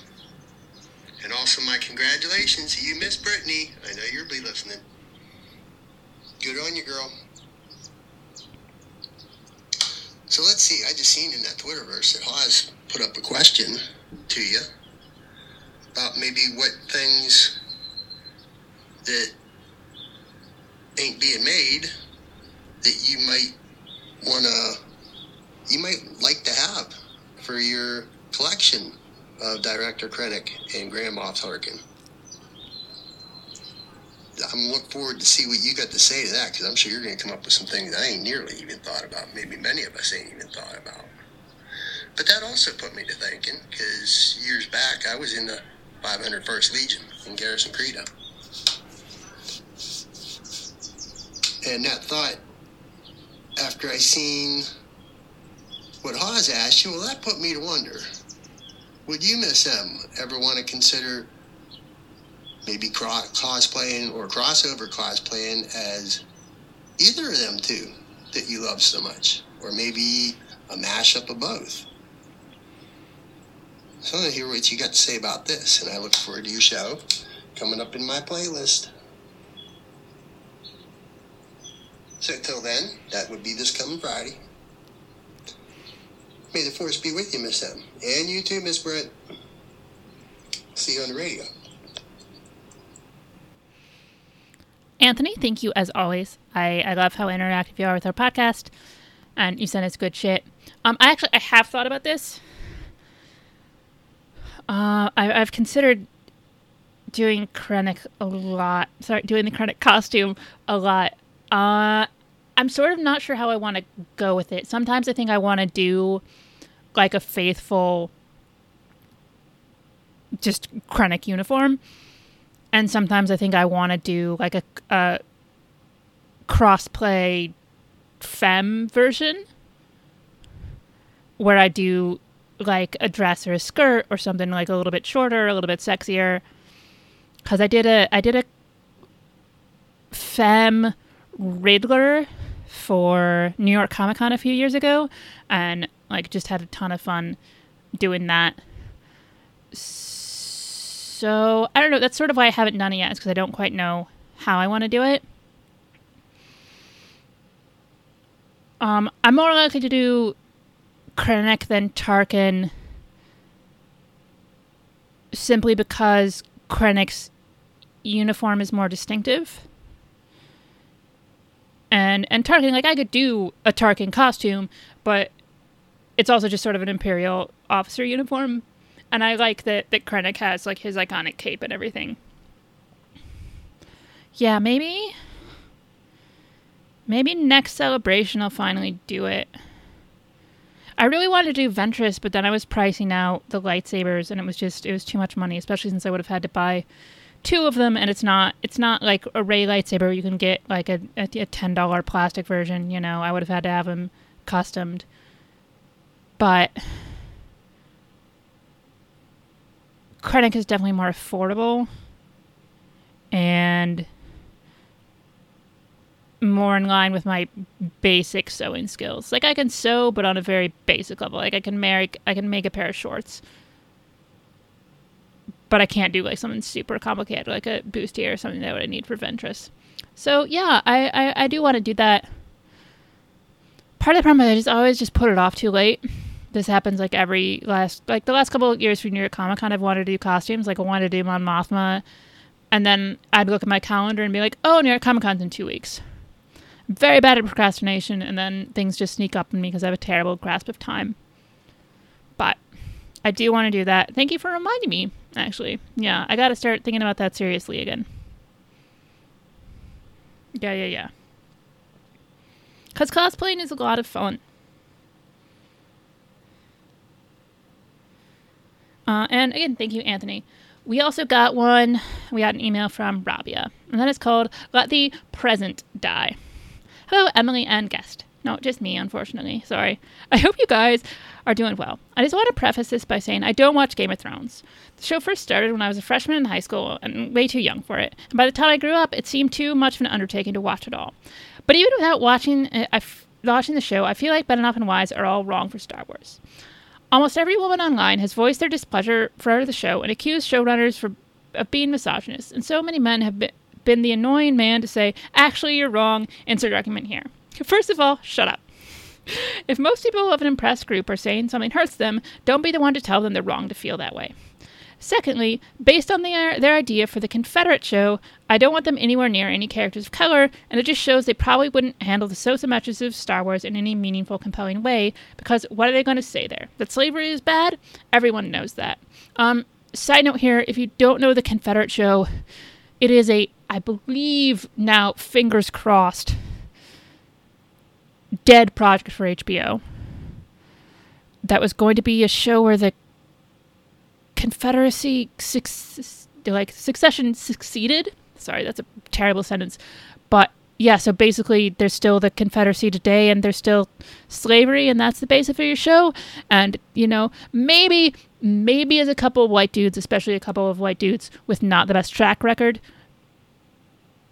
And also my congratulations to you, Miss Brittani. I know you'll be listening. Good on you, girl. So let's see. I just seen in that Twitterverse that Haas put up a question to you about maybe what things that ain't being made that you might want to, you might like to have for your collection of Director Krennic and Grand Moff Tarkin. I'm looking forward to see what you got to say to that because I'm sure you're going to come up with some things I ain't nearly even thought about. Maybe many of us ain't even thought about. But that also put me to thinking because years back I was in the 501st Legion in Garrison Credo. And that thought, after I seen what Haas asked you, well, that put me to wonder. Would you, Miss M, ever want to consider maybe cosplaying or crossover cosplaying as either of them two that you love so much, or maybe a mashup of both. So I want to hear what you got to say about this, and I look forward to your show coming up in my playlist. So till then, that would be this coming Friday. May the force be with you, Miss M. And you too, Miss Brent. See you on the radio. Anthony, thank you as always. I, I love how interactive you are with our podcast, and you send us good shit. Um, I actually I have thought about this. Uh, I, I've considered doing Krennic a lot. Sorry, doing the Krennic costume a lot. Uh, I'm sort of not sure how I want to go with it. Sometimes I think I want to do like a faithful, just Krennic uniform and sometimes I think I want to do like a, a crossplay femme version where I do like a dress or a skirt or something like a little bit shorter, a little bit sexier. Cause I did a I did a femme Riddler for New York Comic Con a few years ago, and like just had a ton of fun doing that. So I don't know. That's sort of why I haven't done it yet, is because I don't quite know how I want to do it. Um, I'm more likely to do Krennic than Tarkin, simply because Krennic's uniform is more distinctive. And and Tarkin, like I could do a Tarkin costume, but it's also just sort of an Imperial officer uniform and I like that that Krennic has like his iconic cape and everything. Yeah, maybe. Maybe next celebration I'll finally do it. I really wanted to do Ventress, but then I was pricing out the lightsabers, and it was just it was too much money, especially since I would have had to buy two of them, and it's not it's not like a Rey lightsaber. You can get like a, a, ten dollar plastic version. You know, I would have had to have them customed, but Krennic is definitely more affordable and more in line with my basic sewing skills. Like I can sew, but on a very basic level. Like I can make I can make a pair of shorts, but I can't do like something super complicated, like a bustier or something that I would need for Ventress. So yeah, I I, I do want to do that. Part of the problem is I just always just put it off too late. This happens like every last like the last couple of years for New York Comic Con. I've wanted to do costumes. Like I wanted to do Mon Mothma, and then I'd look at my calendar and be like, "Oh, New York Comic Con's in two weeks." I'm very bad at procrastination, and then things just sneak up on me because I have a terrible grasp of time. But I do want to do that. Thank you for reminding me. Actually, yeah, I got to start thinking about that seriously again. Yeah, yeah, yeah. Because cosplaying is a lot of fun. Uh, and again, thank you, Anthony. We also got one, we got an email from Raabiah, and that is called Let the Present Die. Hello, Emily and guest. No, just me, unfortunately. Sorry. I hope you guys are doing well. I just want to preface this by saying I don't watch Game of Thrones. The show first started when I was a freshman in high school and way too young for it. And by the time I grew up, it seemed too much of an undertaking to watch it all. But even without watching, uh, watching the show, I feel like Benioff and Weiss are all wrong for Star Wars. Almost every woman online has voiced their displeasure for the show and accused showrunners for, of being misogynist, and so many men have been, been the annoying man to say, actually, you're wrong, insert argument here. First of all, shut up. [LAUGHS] If most people of an impressed group are saying something hurts them, don't be the one to tell them they're wrong to feel that way. Secondly, based on their, their idea for the Confederate show, I don't want them anywhere near any characters of color, and it just shows they probably wouldn't handle the messages of Star Wars in any meaningful, compelling way, because what are they going to say there? That slavery is bad? Everyone knows that. Um, side note here if you don't know the Confederate show, it is a, I believe now, fingers crossed, dead project for HBO. That was going to be a show where the Confederacy like succession succeeded. Sorry, that's a terrible sentence. But yeah, so basically there's still the Confederacy today and there's still slavery and that's the basis for your show. And, you know, maybe maybe as a couple of white dudes, especially a couple of white dudes with not the best track record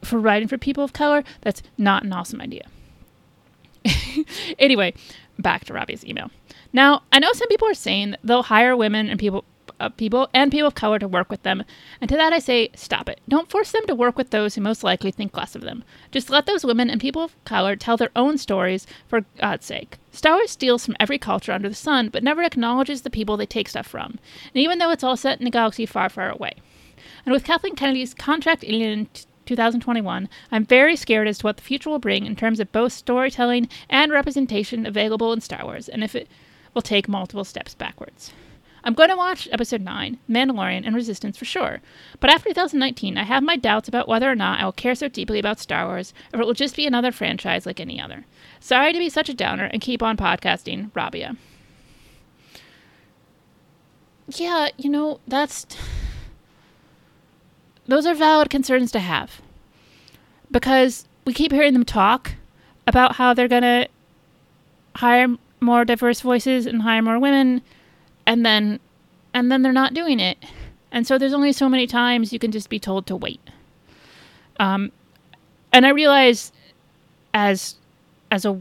for writing for people of color, that's not an awesome idea. [LAUGHS] anyway, back to Robbie's email. Now, I know some people are saying they'll hire women and people uh, people and people of color to work with them. And to that I say, stop it. Don't force them to work with those who most likely think less of them. Just let those women and people of color tell their own stories for God's sake. Star Wars steals from every culture under the sun, but never acknowledges the people they take stuff from. And even though it's all set in a galaxy far, far away. And with Kathleen Kennedy's contract in 2021, I'm very scared as to what the future will bring in terms of both storytelling and representation available in Star Wars, and if it will take multiple steps backwards. I'm going to watch episode 9, Mandalorian and Resistance for sure, but after 2019, I have my doubts about whether or not I will care so deeply about Star Wars, or it will just be another franchise like any other. Sorry to be such a downer and keep on podcasting, Raabiah. Yeah, you know, that's. [SIGHS] Those are valid concerns to have. Because we keep hearing them talk about how they're going to hire more diverse voices and hire more women and then and then they're not doing it. And so there's only so many times you can just be told to wait. Um, and I realize as as a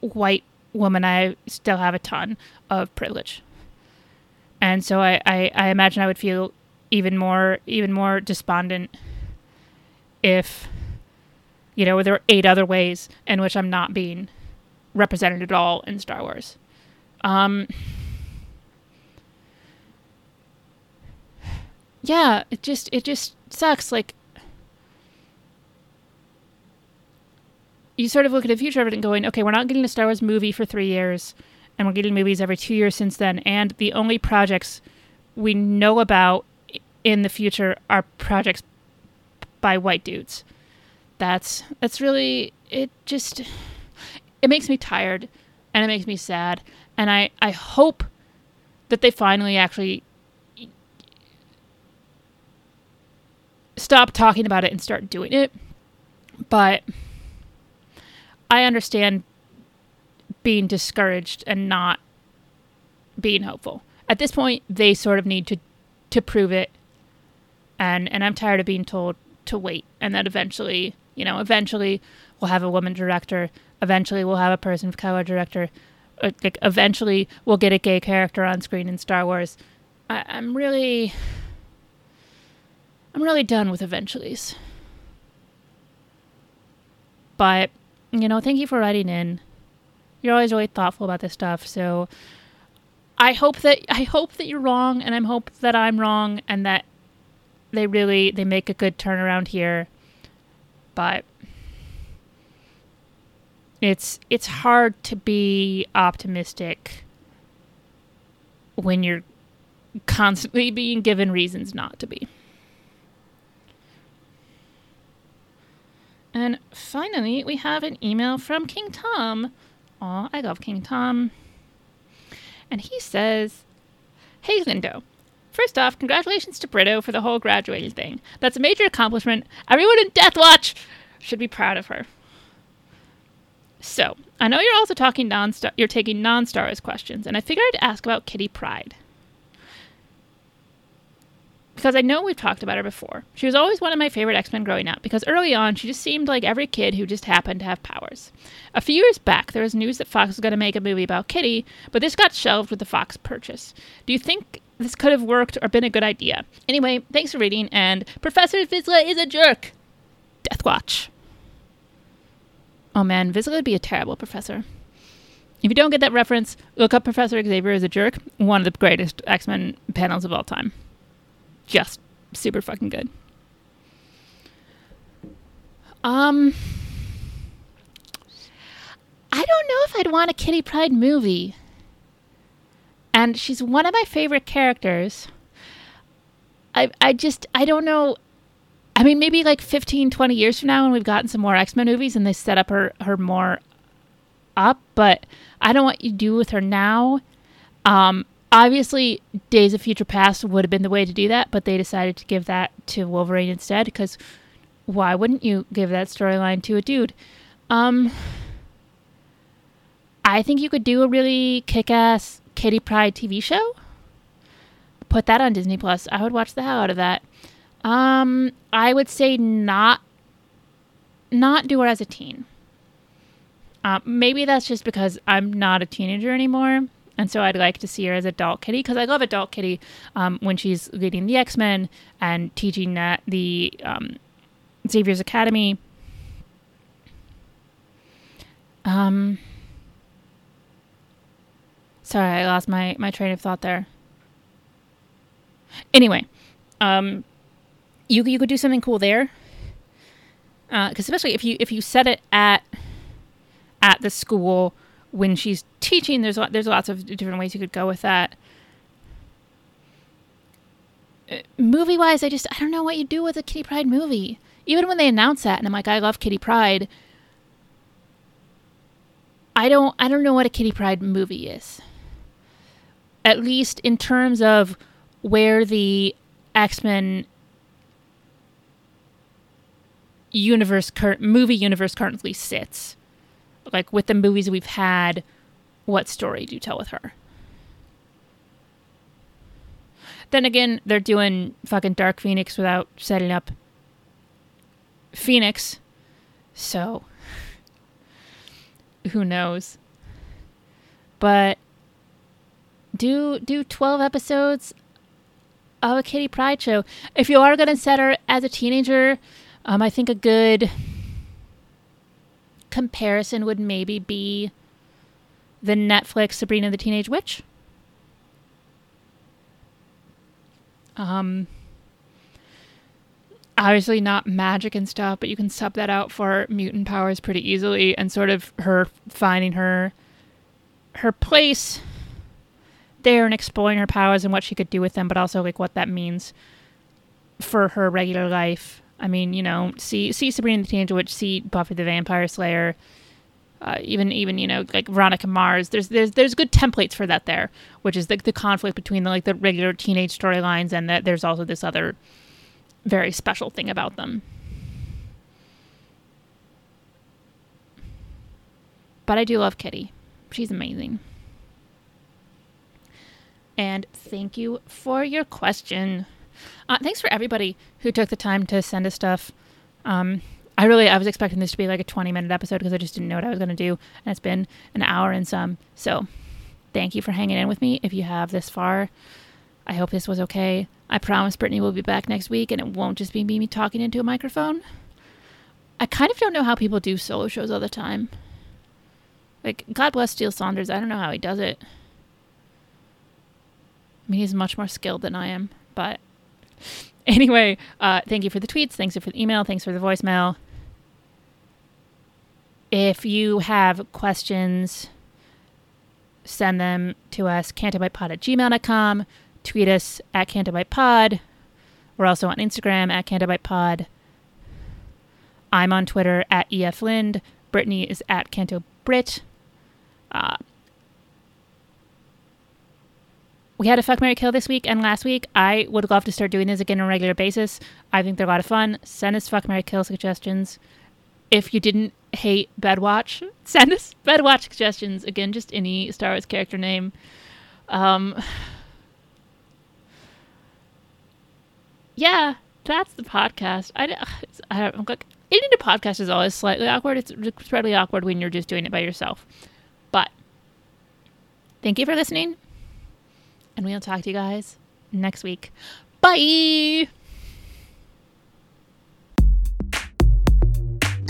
white woman, I still have a ton of privilege. And so I, I, I imagine I would feel even more even more despondent if you know there were eight other ways in which I'm not being represented at all in Star Wars. Um, yeah, it just it just sucks. Like you sort of look at the future of it and going, okay, we're not getting a Star Wars movie for three years, and we're getting movies every two years since then, and the only projects we know about in the future are projects by white dudes. That's that's really it. Just it makes me tired, and it makes me sad, and I I hope that they finally actually stop talking about it and start doing it. But I understand being discouraged and not being hopeful. At this point, they sort of need to to prove it. And and I'm tired of being told to wait and that eventually, you know, eventually we'll have a woman director, eventually we'll have a person of color director, uh, like eventually we'll get a gay character on screen in Star Wars. I, I'm really I'm really done with eventuallys. But, you know, thank you for writing in. You're always really thoughtful about this stuff, so I hope that I hope that you're wrong and I'm hope that I'm wrong and that they really they make a good turnaround here. But it's it's hard to be optimistic when you're constantly being given reasons not to be. And finally, we have an email from King Tom. Aw, I love King Tom. And he says, Hey, Lindo. First off, congratulations to Brito for the whole graduating thing. That's a major accomplishment. Everyone in Death Watch should be proud of her. So, I know you're also talking non you're taking non-Star Wars questions, and I figured I'd ask about Kitty Pryde because I know we've talked about her before. She was always one of my favorite X Men growing up because early on she just seemed like every kid who just happened to have powers. A few years back, there was news that Fox was going to make a movie about Kitty, but this got shelved with the Fox purchase. Do you think this could have worked or been a good idea? Anyway, thanks for reading, and Professor Vizsla is a jerk. Death Watch. Oh man, Vizsla would be a terrible professor. If you don't get that reference, look up Professor Xavier is a jerk, one of the greatest X Men panels of all time just super fucking good. Um, I don't know if I'd want a Kitty Pryde movie. And she's one of my favorite characters. I I just I don't know I mean maybe like 15 20 years from now when we've gotten some more X-Men movies and they set up her her more up, but I don't know what you do with her now. Um obviously days of future past would have been the way to do that but they decided to give that to wolverine instead because why wouldn't you give that storyline to a dude? Um i think you could do a really kick-ass kitty pryde tv show. Put that on disney plus. I would watch the hell out of that. Um i would say not not do it as a teen. Uh, maybe that's just because i'm not a teenager anymore and so I'd like to see her as adult Kitty because I love adult Kitty um, when she's leading the X Men and teaching at the um, Xavier's Academy. Um, sorry, I lost my, my train of thought there. Anyway, um, you you could do something cool there, because uh, especially if you if you set it at at the school when she's teaching, there's there's lots of different ways you could go with that. Uh, movie wise, I just I don't know what you do with a Kitty Pryde movie. Even when they announce that, and I'm like, I love Kitty Pryde. I don't I don't know what a Kitty Pryde movie is. At least in terms of where the X Men universe current movie universe currently sits like with the movies we've had, what story do you tell with her? Then again, they're doing fucking Dark Phoenix without setting up Phoenix. So [LAUGHS] who knows? But do do 12 episodes of a Kitty Pryde show. If you are going to set her as a teenager, um, I think a good comparison would maybe be the Netflix Sabrina the Teenage Witch. Um, obviously not magic and stuff, but you can sub that out for mutant powers pretty easily and sort of her finding her her place there and exploring her powers and what she could do with them, but also like what that means for her regular life I mean, you know, see see Sabrina the Teenage Witch, see Buffy the Vampire Slayer, uh, even even you know like Veronica Mars. There's there's there's good templates for that there, which is the the conflict between the like the regular teenage storylines and that there's also this other very special thing about them. But I do love Kitty. She's amazing. And thank you for your question. Uh, thanks for everybody who took the time to send us stuff. Um, I really I was expecting this to be like a 20 minute episode because I just didn't know what I was going to do, and it's been an hour and some. So, thank you for hanging in with me. If you have this far, I hope this was okay. I promise Brittani will be back next week, and it won't just be me talking into a microphone. I kind of don't know how people do solo shows all the time. Like, God bless Steele Saunders. I don't know how he does it. I mean, he's much more skilled than I am, but [LAUGHS] anyway, uh, thank you for the tweets. Thanks for the email. Thanks for the voicemail. If you have questions, send them to us, cantobightpod at gmail.com. Tweet us at cantobightpod. We're also on Instagram at cantobightpod. I'm on Twitter at eflind. Brittani is at cantobritt. Uh, we had a fuck Mary Kill this week and last week. I would love to start doing this again on a regular basis. I think they're a lot of fun. Send us fuck Mary Kill suggestions. If you didn't hate Bedwatch, [LAUGHS] send us Bedwatch suggestions. Again, just any Star Wars character name. Um, yeah, that's the podcast. I, I I'm like editing a podcast is always slightly awkward. It's incredibly awkward when you're just doing it by yourself. But thank you for listening and we'll talk to you guys next week. Bye.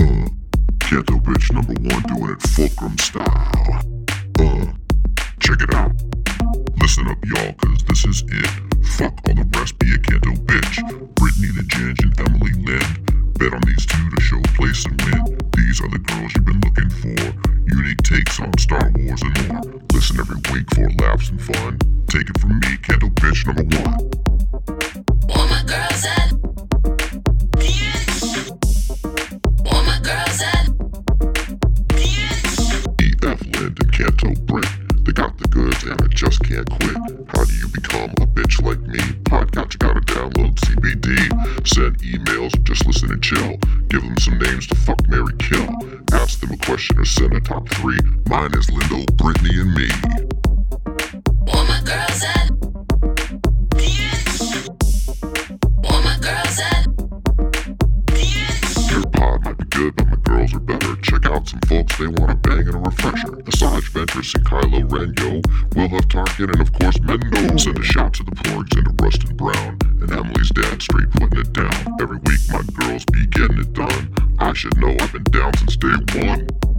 Uh, Ghetto bitch number one doing it fulcrum style. Uh, check it out. Listen up, y'all, cause this is it. Fuck all the rest, be a Canto bitch. Brittani the Ginge and Emily Lynn. Bet on these two to show place and win. These are the girls you've been looking for. Unique takes on Star Wars and more. Listen every week for laughs and fun. Take it from me, Kendall Bitch number one. All my girls at All my girls at EF Lind Canto Brent. They got the goods and I just can't quit. How do you become a bitch like me? Podcast, you gotta download CBD. Send emails, just listen and chill. Give them some names to fuck, Mary kill. Ask them a question or send a top three. Mine is Lindo, Brittani, and me. Should know I've been down since day one.